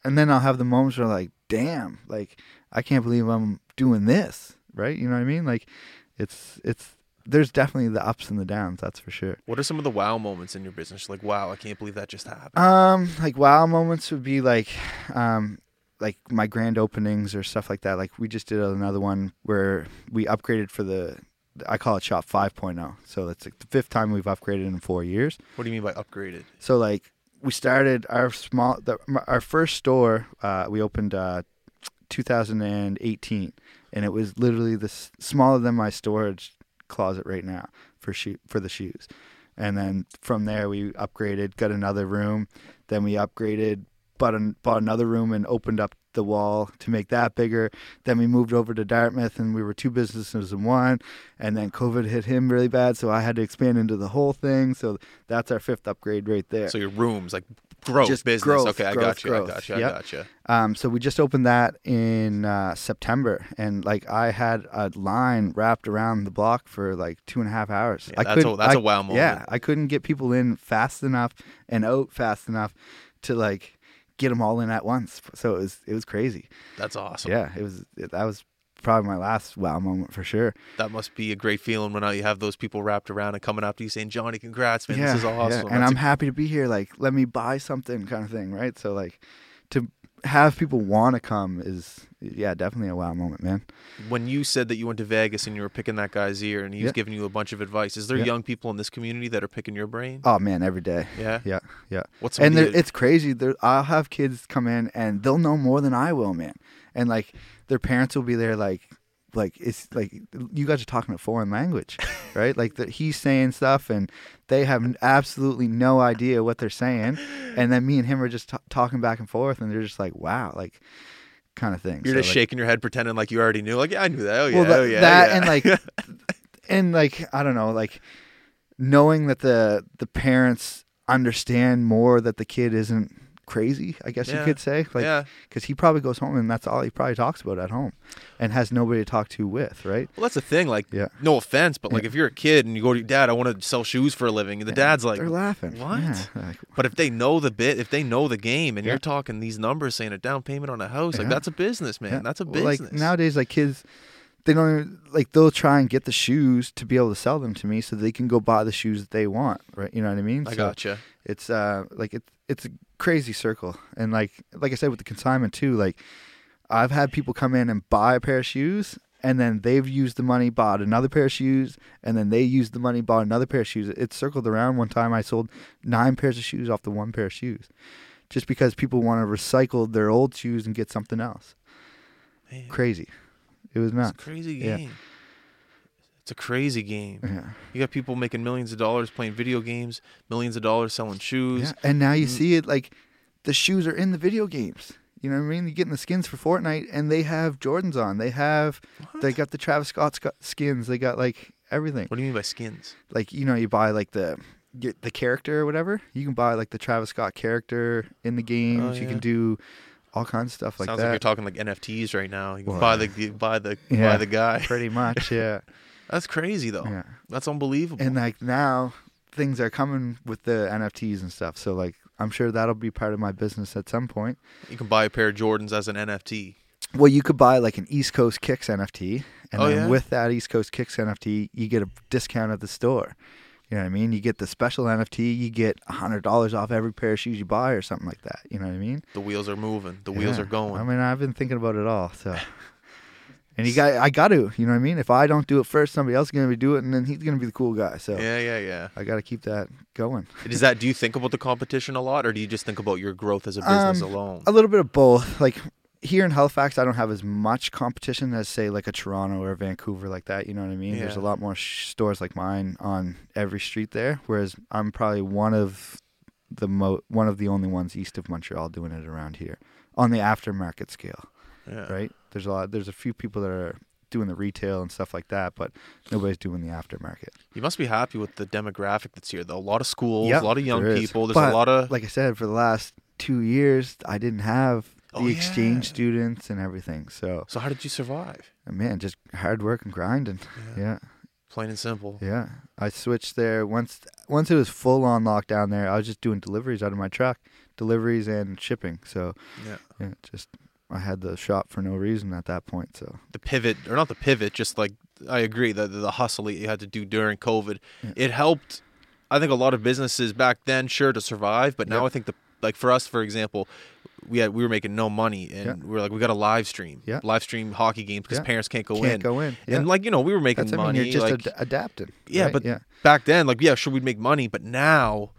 and then I'll have the moments where like, damn, like I can't believe I'm doing this, right? You know what I mean? Like it's it's there's definitely the ups and the downs, that's for sure. What are some of the wow moments in your business? Like, wow, I can't believe that just happened. Um, like wow moments would be like, um, like my grand openings or stuff like that. Like we just did another one where we upgraded for the, I call it Shop 5.0. So that's like the fifth time we've upgraded in four years. what do you mean by upgraded? So like we started our small, the, our first store, uh, we opened uh, 2018, and it was literally the smaller than my storage closet right now for shoe for the shoes. And then from there we upgraded, got another room. Then we upgraded, bought an, bought another room and opened up the wall to make that bigger. Then we moved over to Dartmouth and we were two businesses in one. And then COVID hit him really bad, so I had to expand into the whole thing. So that's our fifth upgrade right there. So your rooms, like growth, Just business. growth, okay, I got you. growth. I got you. I Yep. got you. Um, so we just opened that in uh, September, and like I had a line wrapped around the block for like two and a half hours. Yeah, I that's a- that's a a wow moment. Yeah, I couldn't get people in fast enough and out fast enough to like get them all in at once. So it was it was crazy. That's awesome. Yeah, it was it, that was probably my last wow moment for sure. That must be a great feeling when you have those people wrapped around and coming up to you saying, "Johnny, congrats, man! yeah, this is awesome." yeah. and That's I'm happy to be here. Like, let me buy something, kind of thing, right? So like to have people want to come is yeah definitely a wow moment, man. when you said that you went to Vegas and you were picking that guy's ear and he was Yeah. giving you a bunch of advice, is there Yeah. young people in this community that are picking your brain? Oh man, every day. yeah. Yeah, yeah. What's and it's crazy. There, I'll have kids come in and they'll know more than I will, man. And like their parents will be there, like, like it's like you guys are talking a foreign language, right? like that he's saying stuff and they have absolutely no idea what they're saying, and then me and him are just t- talking back and forth, and they're just like, wow, like kind of thing. You're So, just like, shaking your head, pretending like you already knew. Like, yeah, I knew that. Oh yeah, well, tha- oh yeah, that yeah. and like, and like I don't know, like knowing that the the parents understand more that the kid isn't crazy. I guess Yeah. you could say, like, yeah. because he probably goes home and that's all he probably talks about at home, and has nobody to talk to with, right? Well, that's the thing. Like, Yeah. no offense, but like, Yeah. if you're a kid and you go to your dad, I want to sell shoes for a living, and the dad's like, they're laughing. "What?" Like, But if they know the bit, if they know the game, and you're talking these numbers, saying a down payment on a house, like that's a business, man. That's a Well, business. Like nowadays, like kids. They don't even, like they'll try and get the shoes to be able to sell them to me so they can go buy the shoes that they want, right? You know what I mean? I So- gotcha. it's uh like it's it's a crazy circle. And like like i said with the consignment too like i've had people come in and buy a pair of shoes and then they've used the money bought another pair of shoes and then they used the money bought another pair of shoes. It circled around one time i sold nine pairs of shoes off the one pair of shoes just because people want to recycle their old shoes and get something else. Man, crazy. It was nuts. crazy Yeah. It's a crazy game. yeah You got people making millions of dollars playing video games, millions of dollars selling shoes. Yeah, and now you Mm. see it like the shoes are in the video games. You know what I mean? You're getting the skins for Fortnite, and they have Jordans on. They have What? they got the Travis Scott sc- skins. They got like everything. What do you mean by skins? Like you know, you buy like the the character or whatever. You can buy like the Travis Scott character in the games. You Oh, yeah. can do all kinds of stuff like Sounds like that. you're talking like NFTs right now. You can Well, buy the you buy the yeah, buy the guy. Pretty much, yeah. That's crazy though. yeah. That's unbelievable. And like now, things are coming with the NFTs and stuff. So like, I'm sure that'll be part of my business at some point. you can buy a pair of Jordans as an NFT. Well, you could buy like an East Coast Kicks NFT, and Oh, then yeah? with that East Coast Kicks NFT, you get a discount at the store. You know what I mean? You get the special NFT, you get hundred dollars off every pair of shoes you buy, or something like that. You know what I mean? The wheels are moving. The wheels are going. I mean, I've been thinking about it all. So, and you got, I got to. You know what I mean? If I don't do it first, somebody else is gonna be do it, and then he's gonna be the cool guy. So yeah, yeah, yeah. I got to keep that going. Is that? Do you think about the competition a lot, or do you just think about your growth as a business Um, alone? A little bit of both. Like here in Halifax, I don't have as much competition as say like a Toronto or a Vancouver like that. You know what I mean? There's a lot more sh- stores like mine on every street there, whereas I'm probably one of the mo one of the only ones east of Montreal doing it around here on the aftermarket scale. Yeah. Right? There's a lot. There's a few people that are doing the retail and stuff like that, but nobody's doing the aftermarket. You must be happy with the demographic that's here, though. A lot of schools, Yep, a lot of young there people. There's But, a lot of Like I said, for the last two years, I didn't have oh, the Oh, exchange yeah. students and everything. So So how did you survive? Uh, man, just hard work and grinding. Yeah, Plain and simple. yeah. I switched there once. Once it was full on lockdown there, I was just doing deliveries out of my truck, deliveries and shipping. So Yeah. yeah, just I had the shop for no reason at that point. So The pivot, or not the pivot, just like I agree, the the hustle that you had to do during COVID, Yeah. it helped. I think a lot of businesses back then, sure, to survive, but now Yep. I think the like for us, for example, we had we were making no money, and Yeah. we were like, we got a live stream, Yeah. live stream hockey games because Yeah. parents can't go can't in, go in. And like you know, we were making That's I money. mean, you're just like, ad- adapting. Yeah, right? but yeah, back then, like yeah, sure, we'd make money, but now,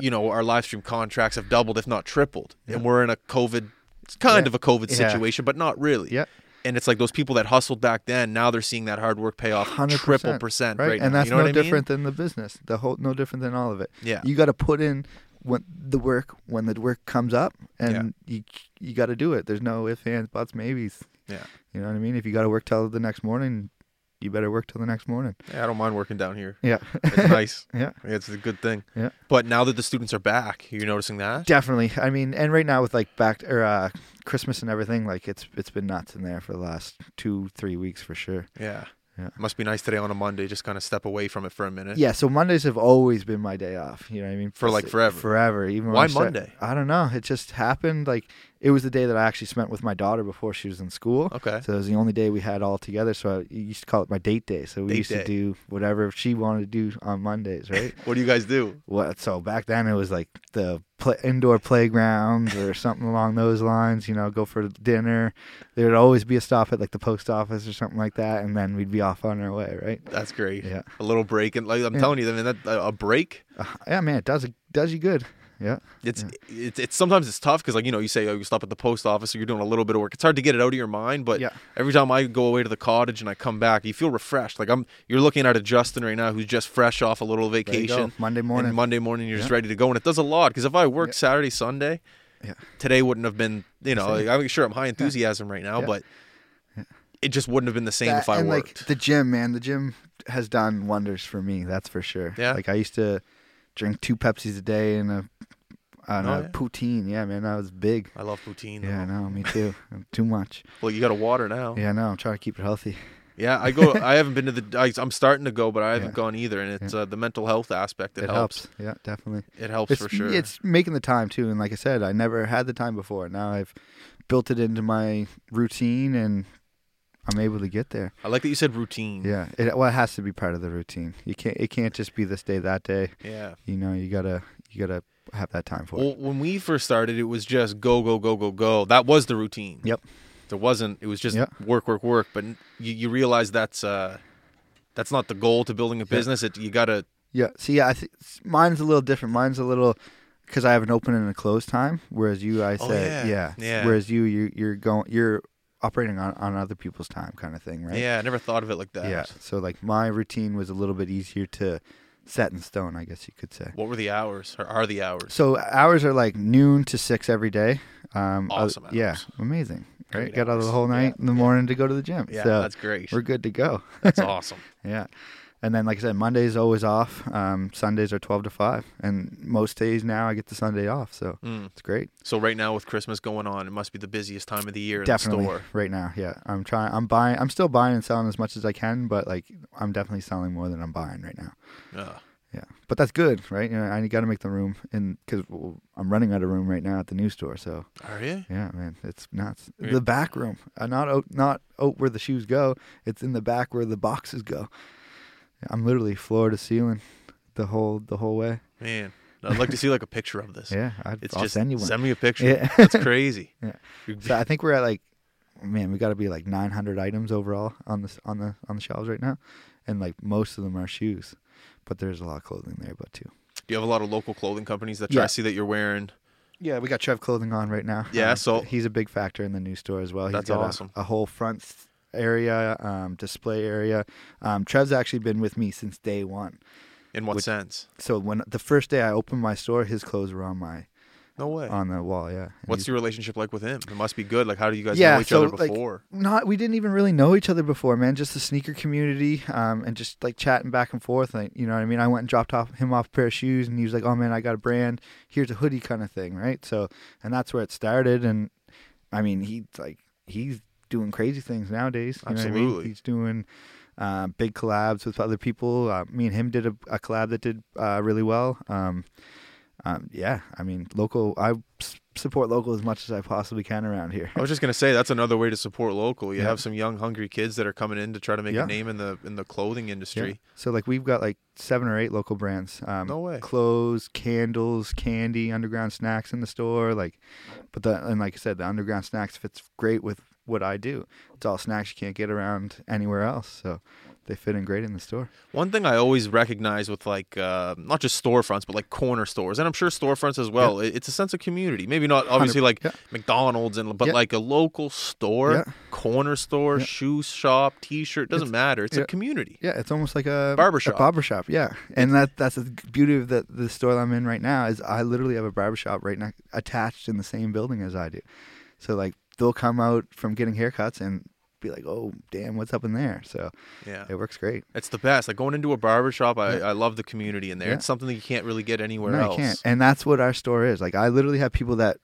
you know, our live stream contracts have doubled, if not tripled, and we're in a COVID, it's kind Yeah. of a COVID Yeah. situation, but not really. yeah. And it's like those people that hustled back then, now they're seeing that hard work pay off 100%, triple percent right, right, and now. that's you know no what I mean? different than the business. The whole no different than all of it. Yeah. you got to put in when the work when the work comes up, and you you got to do it. There's no ifs, ands, buts, maybes. Yeah. You know what I mean? If you got to work till the next morning, you better work till the next morning. Yeah, I don't mind working down here. Yeah, It's nice. yeah, It's a good thing. Yeah. But now that the students are back, you're noticing that? definitely. I mean, and right now with like back or uh, Christmas and everything, like it's it's been nuts in there for the last two three weeks for sure. Yeah. Yeah. Must be nice today on a Monday, just kind of step away from it for a minute. Yeah, so Mondays have always been my day off. You know what I mean? For, like, forever. Forever. Even Why I Monday? I don't know. It just happened. Like it was the day that I actually spent with my daughter before she was in school. Okay. So it was the only day we had all together. So I used to call it my date day. So we Date used day. to do whatever she wanted to do on Mondays, right? What do you guys do? what? So back then it was like the play, indoor playgrounds or something along those lines. You know, go for dinner. There would always be a stop at like the post office or something like that, and then we'd be off on our way, right? That's great. Yeah. A little break, and like I'm Yeah. telling you, I mean, that a break. Uh, yeah, man, it does it does you good. Yeah. It's it's it's sometimes it's tough because like you know you say oh you stop at the post office or you're doing a little bit of work. It's hard to get it out of your mind, but Yeah. every time I go away to the cottage and I come back, you feel refreshed. Like I'm you're looking at a Justin right now who's just fresh off a little There you go. vacation. Monday morning. And Monday morning you're just ready to go, and it does a lot. Because if I work Yeah. Saturday Sunday, Yeah. today wouldn't have been. You know, like, I'm sure I'm high enthusiasm right now, Yeah. but it just wouldn't have been the same That- if I and worked. like the gym, man, the gym has done wonders for me. That's for sure. Yeah? Like I used to drink two Pepsis a day and a, Oh, a yeah. poutine. Yeah, man, I was big. I love poutine. Yeah, I know, me too. too much. Well, you got to water now. Yeah, no, I'm trying to keep it healthy. Yeah, I go. I haven't been to the. I, I'm starting to go, but I haven't Yeah. gone either. And it's uh, the mental health aspect. It, It, helps. helps. Yeah, definitely. It helps It's for sure. it's making the time too. And like I said, I never had the time before. Now I've built it into my routine, and I'm able to get there. I like that you said routine. Yeah, it well, it has to be part of the routine. You can't. It can't just be this day, that day. Yeah. You know, you gotta, you gotta have that time for it. Well, when we first started, it was just go, go, go, go, go. That was the routine. Yep. There wasn't. It was just Yep. work, work, work. But you, you realize that's uh, that's not the goal to building a business. It you gotta. Yeah. See, I think mine's a little different. Mine's a little because I have an open and a close time, whereas you, I Oh, said, yeah. Yeah. Whereas you, you, you're going, you're operating on, on other people's time, kind of thing, right? Yeah, I never thought of it like that. Yeah. So like my routine was a little bit easier to set in stone, I guess you could say. What were the hours? Or are the hours? So hours are like noon to six every day. Um, uh, yeah, hours. amazing. Right, Great got out of the whole Yeah, night in the yeah. morning to go to the gym. Yeah, so that's great. we're good to go. That's awesome. Yeah. And then, like I said, Monday's always off. Um, Sundays are twelve to five, and most days now I get the Sunday off, so Mm. it's great. So right now with Christmas going on, it must be the busiest time of the year in definitely the store. right now. Yeah, I'm trying. I'm buying. I'm still buying and selling as much as I can, but like I'm definitely selling more than I'm buying right now. Yeah. Yeah, but that's good, right? You know, I got to make the room, and because I'm running out of room right now at the new store. So Are you? yeah, man, it's nuts. Yeah. The back room, uh, not out, not out where the shoes go. It's in the back where the boxes go. I'm literally floor to ceiling, the whole the whole way. Man, I'd like to see like a picture of this. Yeah, I'd, It's I'll just send you one. send me a picture. Yeah. That's crazy. Yeah. So I think we're at like, man, we got to be like 900 items overall on this on the on the shelves right now, and like most of them are shoes, but there's a lot of clothing there, but too. Do you have a lot of local clothing companies that try Yeah. to see that you're wearing? Yeah, we got Trev clothing on right now. Yeah, Um, so- he's a big factor in the new store as well. He's That's got a- awesome. A, whole front area, um, display area. Um, Trev's actually been with me since day one. In what Which- sense? So when the first day I opened my store, his clothes were on my No way. on the wall. Yeah. And What's your relationship like with him? It must be good. Like, how do you guys Yeah, know each so, other like, before? not we didn't even really know each other before, man. Just the sneaker community, um, and just like chatting back and forth. Like, you know what I mean? I went and dropped off him off a pair of shoes, and he was like, "Oh man, I got a brand. Here's a hoodie, kind of thing, right?" So, and that's where it started. And I mean, he's like, he's doing crazy things nowadays. You Know what I mean? Absolutely. He's doing uh, big collabs with other people. Uh, me and him did a, a collab that did uh, really well. Um, um, yeah, I mean, local. I support local as much as I possibly can around here. I was just gonna say that's another way to support local. You Yeah. have some young, hungry kids that are coming in to try to make Yeah. a name in the in the clothing industry. Yeah. So like we've got like seven or eight local brands. Um, No way. Clothes, candles, candy, underground snacks in the store. Like, but the and like I said, the underground snacks fits great with what I do. It's all snacks you can't get around anywhere else. So they fit in great in the store. One thing I always recognize with like uh, not just storefronts, but like corner stores, and I'm sure storefronts as well. it- It's a sense of community. Maybe not obviously like yeah. McDonald's and but Yeah. like a local store, Yeah. corner store, Yeah. shoe shop, T-shirt doesn't It's- matter. It's a community. Yeah, it's almost like a Barbershop. A barbershop, yeah. And that that's the beauty of the the store I'm in right now is I literally have a barbershop right now attached in the same building as I do. So like they'll come out from getting haircuts and be like, "Oh, damn, what's up in there?" So Yeah. it works great. It's the best. Like going into a barber shop, I, Yeah. I love the community in there. Yeah. It's something that you can't really get anywhere no, else. you can't. And that's what our store is. Like I literally have people that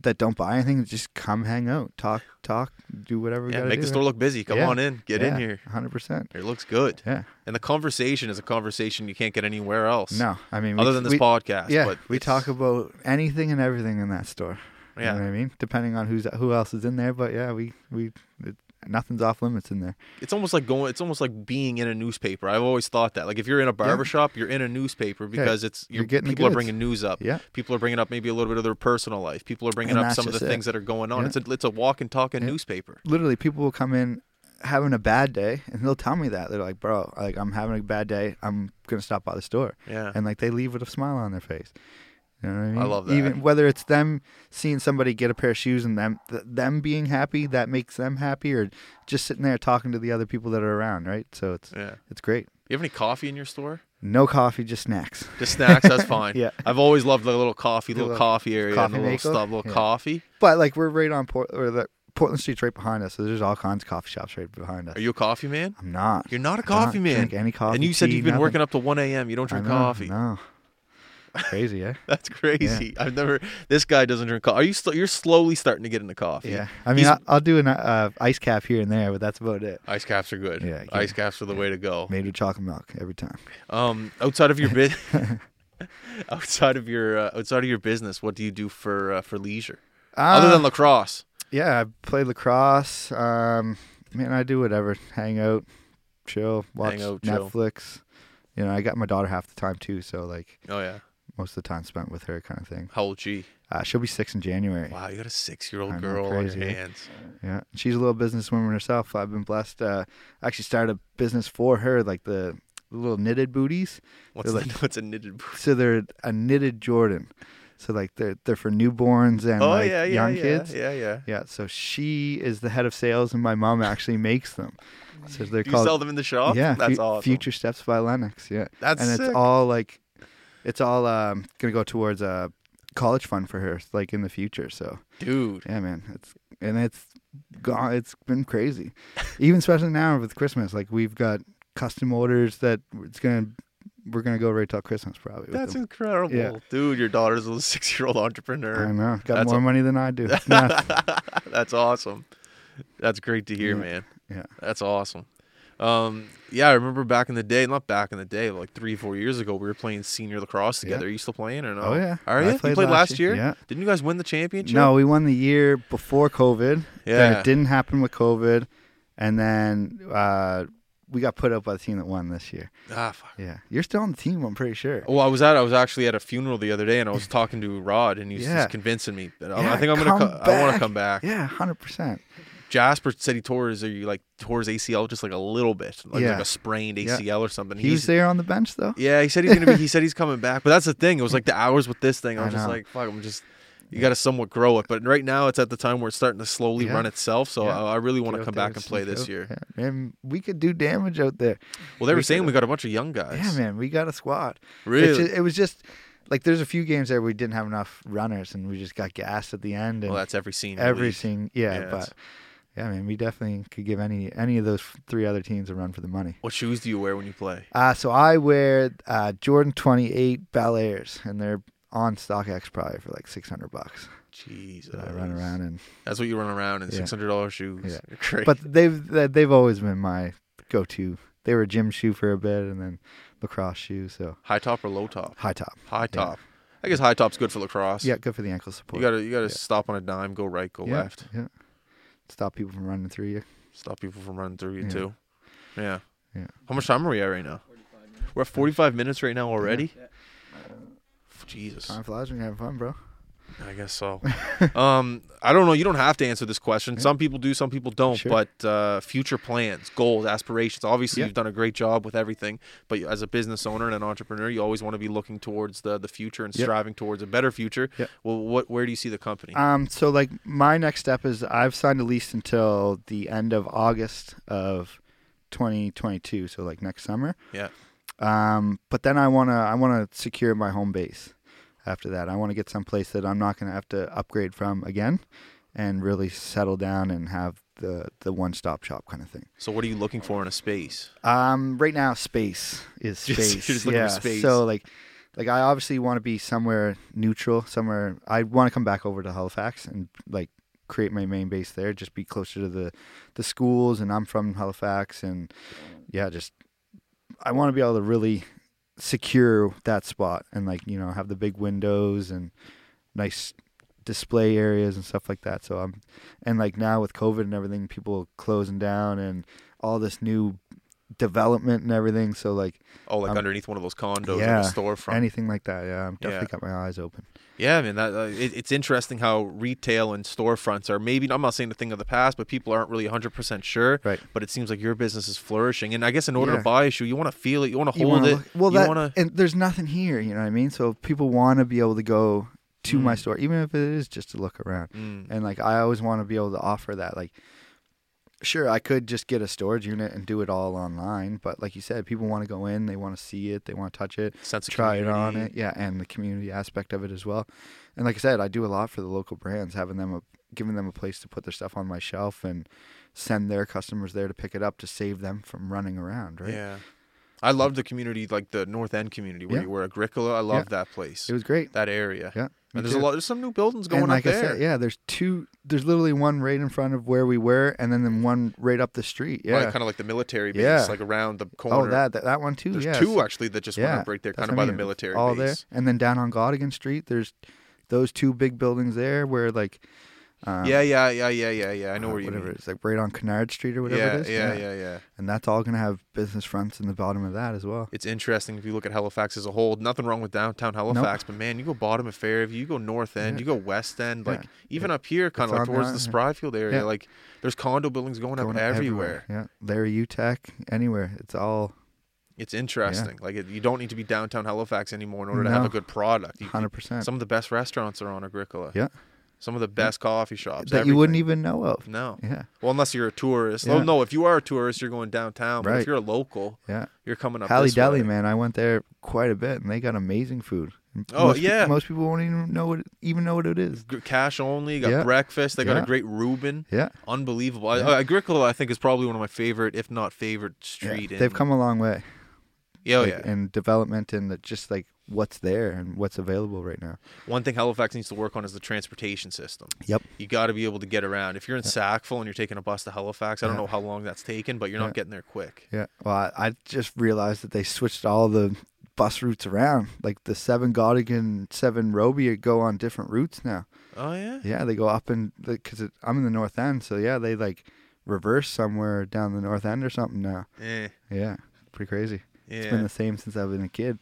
that don't buy anything, just come hang out, talk, talk, do whatever Yeah, make do. the store look busy. Come Yeah. on in. Get in here. hundred percent. It looks good. Yeah. And the conversation is a conversation you can't get anywhere else. No, I mean, Other we, than this we, podcast. Yeah, but we talk about anything and everything in that store. Yeah. You know what I mean? Depending on who's who else is in there, but yeah, we we it, nothing's off limits in there. It's almost like going. It's almost like being in a newspaper. I've always thought that. Like if you're in a barber shop, you're in a newspaper because it's you're you're, getting people are bringing news up. Yeah. People are bringing up maybe a little bit of their personal life. People are bringing And up some of the it. things that are going on. Yeah. It's a it's a walk and talking Yeah. newspaper. Literally, people will come in having a bad day, and they'll tell me that they're like, "Bro, like I'm having a bad day. I'm gonna stop by the store," Yeah. and like they leave with a smile on their face. You know I mean? love that. Even whether it's them seeing somebody get a pair of shoes and them th- them being happy, that makes them happy, or just sitting there talking to the other people that are around, right? So it's yeah. it's great. You have any coffee in your store? No coffee, just snacks. Just snacks. That's fine. Yeah. I've always loved the little coffee, The little, little coffee area, coffee and the little stuff, little Yeah. coffee. But like we're right on Port or the Portland Street's right behind us, so there's all kinds of coffee shops right behind us. Are you a coffee man? I'm not. You're not a I don't coffee man. Drink any coffee? and you said tea, you've been nothing. working up to 1 a.m. You don't I drink know, coffee. No. Crazy, yeah. That's crazy. I've never. This guy doesn't drink coffee. Are you? St- you're slowly starting to get into coffee. Yeah. I mean, He's- I'll do an uh, ice cap here and there, but that's about it. Ice caps are good. Yeah, Ice caps are the way to go. Made with chocolate milk every time. Um, outside of your bit, outside of your uh, outside of your business, what do you do for uh, for leisure other Uh, than lacrosse? yeah, I play lacrosse. Um, man, I do whatever. Hang out, chill, watch Hang out, chill. Netflix. You know, I got my daughter half the time too, so like Oh yeah. Most of the time spent with her, kind of thing. How old she? Uh, she'll be six in January. Wow, you got a six-year-old girl on your hands. Yeah, she's a little businesswoman herself. I've been blessed. Uh, I actually started a business for her, like the little knitted booties. What's They're the, what's a knitted? boot? So they're a knitted Jordan. So like they're they're for newborns and Oh like yeah, yeah, young yeah, kids. yeah, yeah. Yeah. So she is the head of sales, and my mom actually makes them. So they're Do you called sell them in the shop? yeah, that's Fu- awesome. Future Steps by Lennox. Yeah, That's and it's all like, it's all um gonna go towards a college fund for her, like in the future. So dude. yeah, man, it's and it's gone. It's been crazy, even especially now with Christmas. Like we've got custom orders that it's gonna we're gonna go right till Christmas probably. That's incredible, Yeah. dude. Your daughter's a six-year-old entrepreneur. I know. Got That's more a- money than I do. That's awesome. That's great to hear, Yeah. man. Yeah. That's awesome. Um, yeah, I remember back in the day, not back in the day, like three, four years ago, we were playing senior lacrosse Yeah. together. Are you still playing or no? Oh yeah. Are you? You played played last year? Yeah. Didn't you guys win the championship? No, we won the year before COVID. Then Yeah. it didn't happen with COVID, and then uh, we got put up by the team that won this year. Ah, fuck. Yeah, you're still on the team. I'm pretty sure. Well, I was at I was actually at a funeral the other day, and I was talking to Rod, and he was Yeah. just convincing me. That I- I think I'm gonna. Co- I want to come back. Yeah, hundred percent. Jasper said he tore his, or you like tore his ACL just like a little bit, like, Yeah. like a sprained. ACL or something. He was He's- there on the bench though. Yeah, he said he's gonna be. He said he's coming back, but that's the thing. It was like the hours with this thing. I I was just know. like, fuck. I'm just. You got to somewhat grow it, but right now it's at the time where it's starting to slowly Yeah. run itself. So Yeah. I, I really want Get to out come there back and play this year. Yeah, man, we could do damage out there. Well, they were We saying we got a bunch of young guys. Yeah, man, we got a squad. It's Really? ju- it was just like there's a few games there we didn't have enough runners and we just got gassed at the end and well, that's every every league. scene. Yeah, Yeah, it's- yeah, man, we definitely could give any any of those three other teams a run for the money. What shoes do you wear when you play? Uh, so I wear uh, Jordan 28 Bel Airs, and they're on StockX probably for like 600 bucks. Jesus. So I run around and, That's what you run around in Yeah. six hundred dollars shoes. Yeah. You're but they've they- they've always been my go-to. They were a gym shoe for a bit, and then lacrosse shoe. So high top or low top? high top. High top. I guess high top's good for lacrosse. Yeah, good for the ankle support. You gotta you gotta Yeah. stop on a dime, go right, go yeah, left. Yeah. Stop people from running through you. Stop people from running through you Yeah. too. Yeah. Yeah. How much time are we at right now? We're at forty five minutes right now already. Jesus. Time flies when you're having fun, bro. I guess so. um, I don't know. You don't have to answer this question. Some people do, some people don't. Sure. But uh, future plans, goals, aspirations. Obviously, Yeah. you've done a great job with everything. But as a business owner and an entrepreneur, you always want to be looking towards the the future and Yep. striving towards a better future. Yep. Well, what where do you see the company? Um, so like my next step is I've signed a lease until the end of August of 2022, so like next summer. Yeah. Um, but then I wanna I wanna secure my home base. After that, I want to get someplace that I'm not gonna have to upgrade from again, and really settle down and have the the one stop shop kind of thing. so, what are you looking for in a space? Um, right now, space is space. just yeah. space. So like, like I obviously want to be somewhere neutral. Somewhere I want to come back over to Halifax and like create my main base there. Just be closer to the the schools, and I'm from Halifax, and yeah, just I want to be able to really secure that spot and like you know have the big windows and nice display areas and stuff like that. So I'm and like now with COVID and everything, people closing down and all this new development and everything. So like Oh, like Um, underneath one of those condos, yeah, like storefront. anything like that, yeah, I'm definitely Yeah. got my eyes open. Yeah, man, that uh, it, it's interesting how retail and storefronts are maybe I'm not saying the thing of the past, but people aren't really 100% sure. Right. But it seems like your business is flourishing, and I guess in order Yeah. to buy a shoe, you want to feel it, you want to hold wanna it, look- well, you that want to. and there's nothing here, you know what I mean? So people want to be able to go to my Mm. store, even if it is just to look around. Mm. And like I always want to be able to offer that. Like, sure, I could just get a storage unit and do it all online, but like you said, people want to go in, they want to see it, they want to touch it, Sense try it on it, yeah, and the community aspect of it as well. And like I said, I do a lot for the local brands, having them a, giving them a place to put their stuff on my shelf and send their customers there to pick it up to save them from running around. Right? Yeah. I love the community, like the North End community where Yeah. you were Agricola. I love that place, It was great. that area. Yeah. And there's too. a lot. There's some new buildings going and like up I there. said, yeah, there's two. There's literally one right in front of where we were, and then then one right up the street. Yeah. kind of like the military base, Yeah. like around the oh, corner. oh, that, that that one too. There's yeah. two actually that just went Yeah, up right there, kind of by I the military all base. there, and then down on Gottingen Street, there's those two big buildings there where like. Um, yeah, yeah, yeah, yeah, yeah, yeah. I know uh, where you whatever mean. it's like right on Kennard Street or whatever yeah, it is. yeah, yeah, yeah. And that's all gonna have business fronts in the bottom of that as well. It's interesting if you look at Halifax as a whole. Nothing wrong with downtown Halifax, but man, you go bottom of Fairview, you go north end, Yeah. you go west end, like Yeah. even up here, kind of like towards the the- Spryfield area. Yeah. Like there's condo buildings going, Going up everywhere. Yeah, Larry Uteck, anywhere. It's all It's interesting. Like it, you don't need to be downtown Halifax anymore in order to have a good product. Hundred percent some of the best restaurants are on Agricola. Yeah. Some of the best coffee shops. that you wouldn't even know of. No. Yeah, Well, unless you're a tourist. Oh Yeah. no, if you are a tourist, you're going downtown. But if you're a local, yeah. you're coming up. Hali Deli, way. man, I went there quite a bit, and they got amazing food. Oh, most pe- yeah. most people won't even know what even know what it is. Cash only. Got Yeah. breakfast. They got a great Reuben. Yeah, Unbelievable. Yeah. Agricola, I think, is probably one of my favorite, if not favorite, yeah. street. in- they've come a long way. Yeah, oh, like, yeah. in development and the, just like what's there and what's available right now. One thing Halifax needs to work on is the transportation system. Yep. You got to be able to get around. If you're in Sackville and you're taking a bus to Halifax, I don't Yeah. know how long that's taken, but you're Yeah. not getting there quick. Yeah. Well, I, I just realized that they switched all the bus routes around. Like the seven Gottingen, seven Robie go on different routes now. Oh yeah. Yeah, they go up and because I'm in the north end, so yeah, they like reverse somewhere down the north end or something now. Eh, Yeah, pretty crazy. yeah. It's been the same since I've been a kid.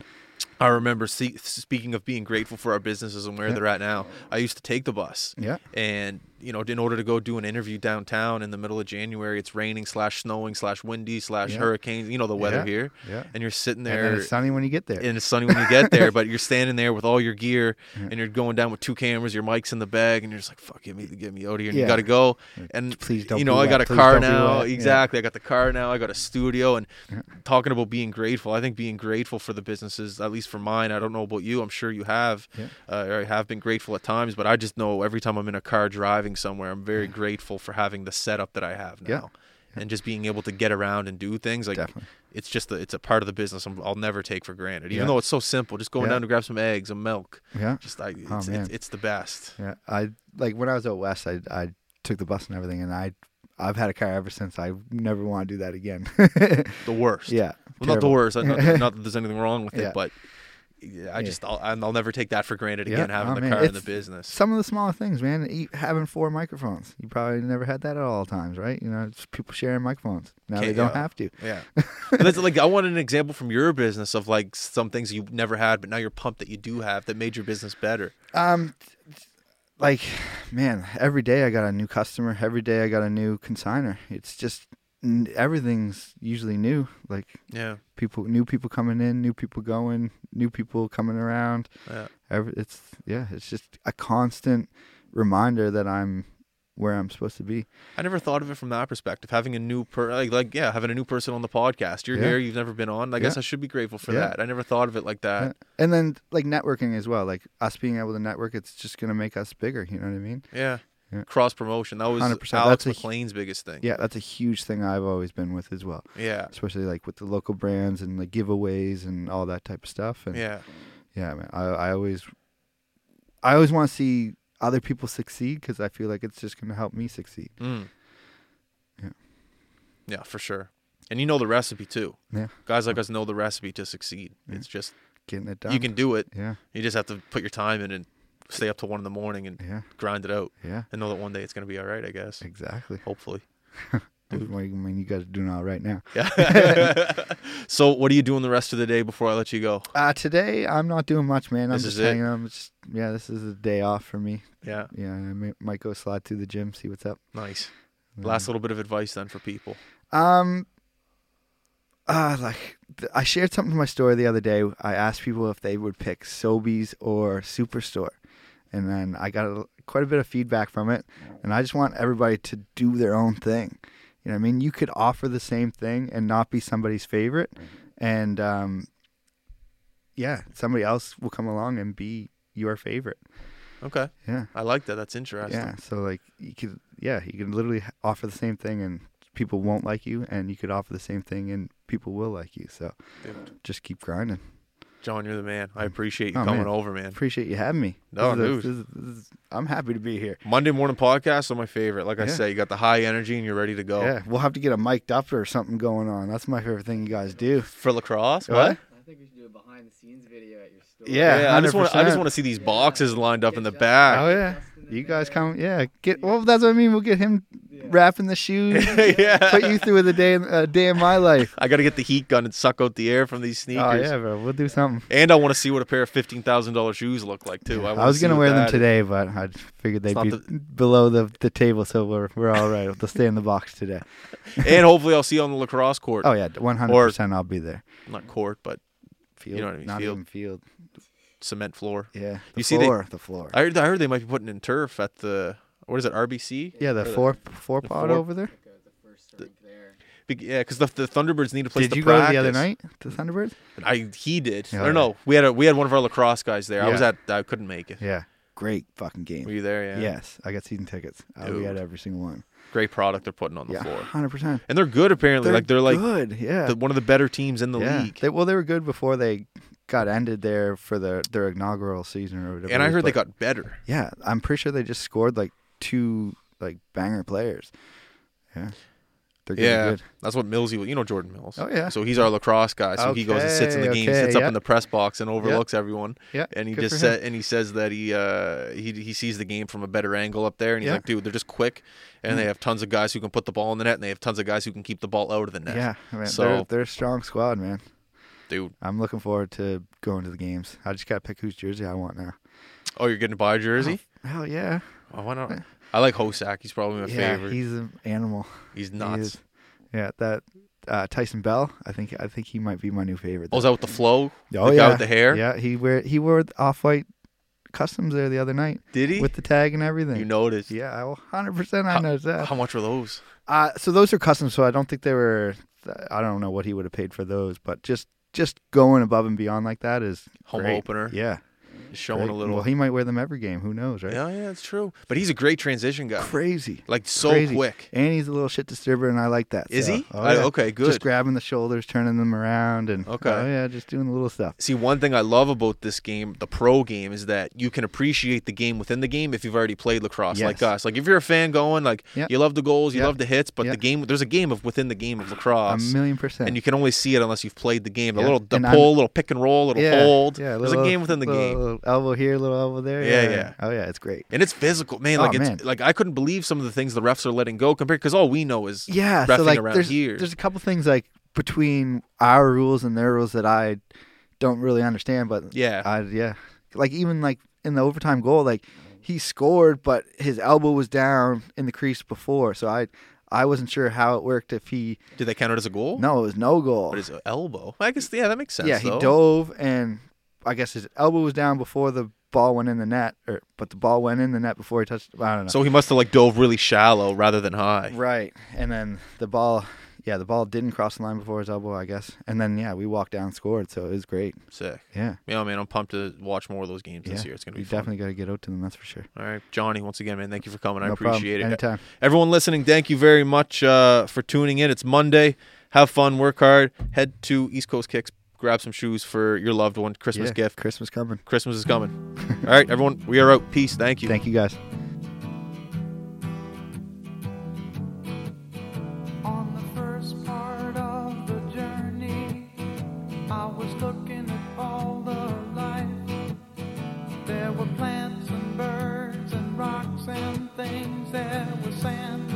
I remember see, speaking of being grateful for our businesses and where Yeah. they're at now. I used to take the bus, Yeah. and you know, in order to go do an interview downtown in the middle of January, it's raining slash snowing slash windy slash Yeah. hurricanes. You know the weather Yeah. here, Yeah. and you're sitting there. then it's sunny when you get there. and it's sunny when you get there, but you're standing there with all your gear Yeah. and you're going down with two cameras, your mic's in the bag, and you're just like, "Fuck, get me, get me out of here!" And you got to go. And Please don't you know, I got a Please car now. Exactly, I got the car now. I got a studio, and talking about being grateful. I think being grateful for the businesses, at least for mine. I don't know about you. I'm sure you have, uh, or have been grateful at times, but I just know every time I'm in a car driving somewhere, I'm very grateful for having the setup that I have now. Yeah. Yeah. And just being able to get around and do things like Definitely. it's just a, it's a part of the business I'm, I'll never take for granted. Even Yeah. though it's so simple, just going down to grab some eggs, some milk. Yeah. Just I, oh, it's, Oh, it's, it's the best. Yeah. I like when I was out west, I I took the bus and everything, and I I've had a car ever since. I never want to do that again. The worst. yeah. Well, not the worst. Not, not that there's anything wrong with it, but I just I'll, I'll never take that for granted again. Having Oh, the man. car in the business. Some of the smaller things, man. Having four microphones. You probably never had that at all times, right? You know, it's people sharing microphones. Now they don't yeah. have to. Yeah. That's like I want an example from your business of like some things you never had, but now you're pumped that you do have that made your business better. Um, like, man, every day I got a new customer. Every day I got a new consigner. It's just everything's usually new. Like Yeah. people, new people coming in, new people going, new people coming around. Yeah. Every, it's yeah, it's just a constant reminder that I'm where I'm supposed to be. I never thought of it from that perspective. Having a new per like, like yeah, having a new person on the podcast. You're Yeah. here. You've never been on. I guess I should be grateful for Yeah. that. I never thought of it like that. Yeah. And then like networking as well. Like us being able to network, it's just gonna make us bigger. You know what I mean? Yeah. Yeah. Cross promotion. That was 100%. Alex That's a McLean's biggest thing. Yeah, that's a huge thing I've always been with as well. Yeah. Especially like with the local brands and the giveaways and all that type of stuff. And Yeah. yeah, man, I I always I always want to see other people succeed because I feel like it's just gonna help me succeed. Mm. Yeah. Yeah, for sure. And you know the recipe too. Yeah. Guys like us know the recipe to succeed. Yeah. It's just Getting it done. you can do it. Yeah, You just have to put your time in and stay up till one in the morning and yeah, grind it out yeah. and know that one day it's gonna be all right. I guess. Exactly. Hopefully. I mean, you guys are doing all right now. Yeah. so, what are you doing the rest of the day before I let you go? Uh, today I'm not doing much, man. I'm This just hanging. I'm just yeah, this is a day off for me. Yeah. Yeah, I may, might go slide through the gym, see what's up. Nice. Mm. Last little bit of advice then for people. Um, uh, like I shared something in my story the other day. I asked people if they would pick Sobeys or Superstore, and then I got a, quite a bit of feedback from it. And I just want everybody to do their own thing. You know, what I mean, you could offer the same thing and not be somebody's favorite, and um, yeah, somebody else will come along and be your favorite. Okay. Yeah. I like that. That's interesting. Yeah. So like you could yeah, you can literally offer the same thing and people won't like you and you could offer the same thing and people will like you. So Dude. just keep grinding. John, you're the man. I mm. appreciate you Oh, coming man. over, man. Appreciate you having me. No, This is this is- this is- I'm happy to be here. Monday morning podcasts are my favorite. Like I Yeah. say, you got the high energy and you're ready to go. Yeah, we'll have to get a mic'd up or something going on. That's my favorite thing you guys do. For lacrosse? What? I think we should do a behind the scenes video at your store. Yeah, I just want I just want to see these boxes lined up in the back. Oh yeah. You guys come yeah, get well that's what I mean. We'll get him wrapping the shoes. yeah. Put you through the day a day in my life. I got to get the heat gun and suck out the air from these oh, sneakers. Oh yeah, bro. We'll do something. And I want to see what a pair of fifteen thousand dollars shoes look like too. I, I, was gonna wear them that is. today, but I figured they'd be not below the, the table, so we're we're all right. They'll stay in the box today. and hopefully I'll see you on the lacrosse court. Oh yeah, one hundred percent. I'll be there. Not court, but Field, know what I mean, not field. even field. Cement floor. Yeah, the You see they- floor, the floor. I heard, I heard they might be putting in turf at the what is it RBC? yeah, the Or four four the pod four- over there. The first there. Yeah, because the, the Thunderbirds need a place Did to you practice. go the other night to Thunderbirds? I he did. Yeah, or no, we had a we had one of our lacrosse guys there. I was at I couldn't make it. Yeah, great fucking game. Were you there? Yeah. Yes, I got season tickets. Uh, we had every single one. Great product they're putting on the Yeah, floor, hundred percent. and they're good apparently. like they're like good. Yeah, the, one of the better teams in the yeah. league. They, well, they were good before they got ended there for their their inaugural season or whatever. and I heard they got better. Yeah, I'm pretty sure they just scored like two like banger players. Yeah, they're Yeah. good. That's what Millsy. You know Jordan Mills. Oh yeah, So he's our lacrosse guy. So he goes and sits in the Okay, game, sits okay, up in the press box, and overlooks everyone. yeah. And he good just said, and he says that he uh he he sees the game from a better angle up there, and he's Yeah. like, dude, they're just quick, and they Mm. have tons of guys who can put the ball in the net, and they have tons of guys who can keep the ball out of the net. Yeah, man, So- they're they're a strong squad, man. dude. I'm looking forward to going to the games. I just gotta pick whose jersey I want now. Oh, you're getting to buy a jersey? Hell yeah, Oh, why not? I like Hosak. He's probably my yeah. favorite. He's an animal. He's nuts. is. Yeah, that uh, Tyson Bell. I think I think he might be my new favorite. Oh, is that with the flow? Oh the yeah, guy with the hair? Yeah, he wear he wore off white customs there the other night Did he? with the tag and everything. you noticed? yeah, hundred percent. I noticed that. How much were those? Uh, so those are custom. So I don't think they were. I don't know what he would have paid for those, but just just going above and beyond like that is Home great. opener. Yeah, showing great. a little. Well, he might wear them every game. Who knows, right? Yeah, yeah, it's true. But he's a great transition guy. Crazy. Like so Crazy. quick. And he's a little shit disturber, and I like that. Is so- he? Oh, I- yeah. okay, good. Just grabbing the shoulders, turning them around, and Okay. oh yeah, just doing the little stuff. See, one thing I love about this game, the pro game, is that you can appreciate the game within the game if you've already played lacrosse, like us. Like if you're a fan going, like Yeah. you love the goals, you Yeah. love the hits, but Yeah. the game, there's a game of within the game of lacrosse. A million percent. and you can only see it unless you've played the game. The little the I'm- pull, little pick and roll, little yeah, hold. Yeah, there's little, a game within the little, game. Little elbow here, little elbow there. Yeah, yeah. Oh yeah, it's great. And it's physical, man. Oh, Like it's man. like I couldn't believe some of the things the refs are letting go compared because all we know is Yeah, so like around there's here. there's a couple things like between our rules and their rules that I don't really understand, but yeah, I yeah, like even like in the overtime goal, like he scored, but his elbow was down in the crease before, so I I wasn't sure how it worked if he did they count it as a goal? no, it was no goal. but his elbow. I guess yeah, that makes sense. yeah, he though. dove and I guess his elbow was down before the ball went in the net, or but the ball went in the net before he touched. I don't know. So he must have like dove really shallow rather than high. Right. And then the ball, yeah, the ball didn't cross the line before his elbow, I guess. And then, yeah, we walked down and scored. So it was great. Sick. Yeah. Yeah, man, I'm pumped to watch more of those games this Yeah. year. It's gonna be We fun. definitely got to get out to them, that's for sure. All right, Johnny. Once again, man, thank you for coming. I no appreciate problem. it. Anytime. Everyone listening, thank you very much uh, for tuning in. It's Monday. Have fun, work hard. Head to East Coast Kicks, grab some shoes for your loved one. Christmas Yeah, gift. Christmas coming. Christmas is coming. All right, everyone, we are out. Peace. Thank you. Thank you, guys. On the first part of the journey, I was looking at all the life. There were plants and birds and rocks and things. There was sand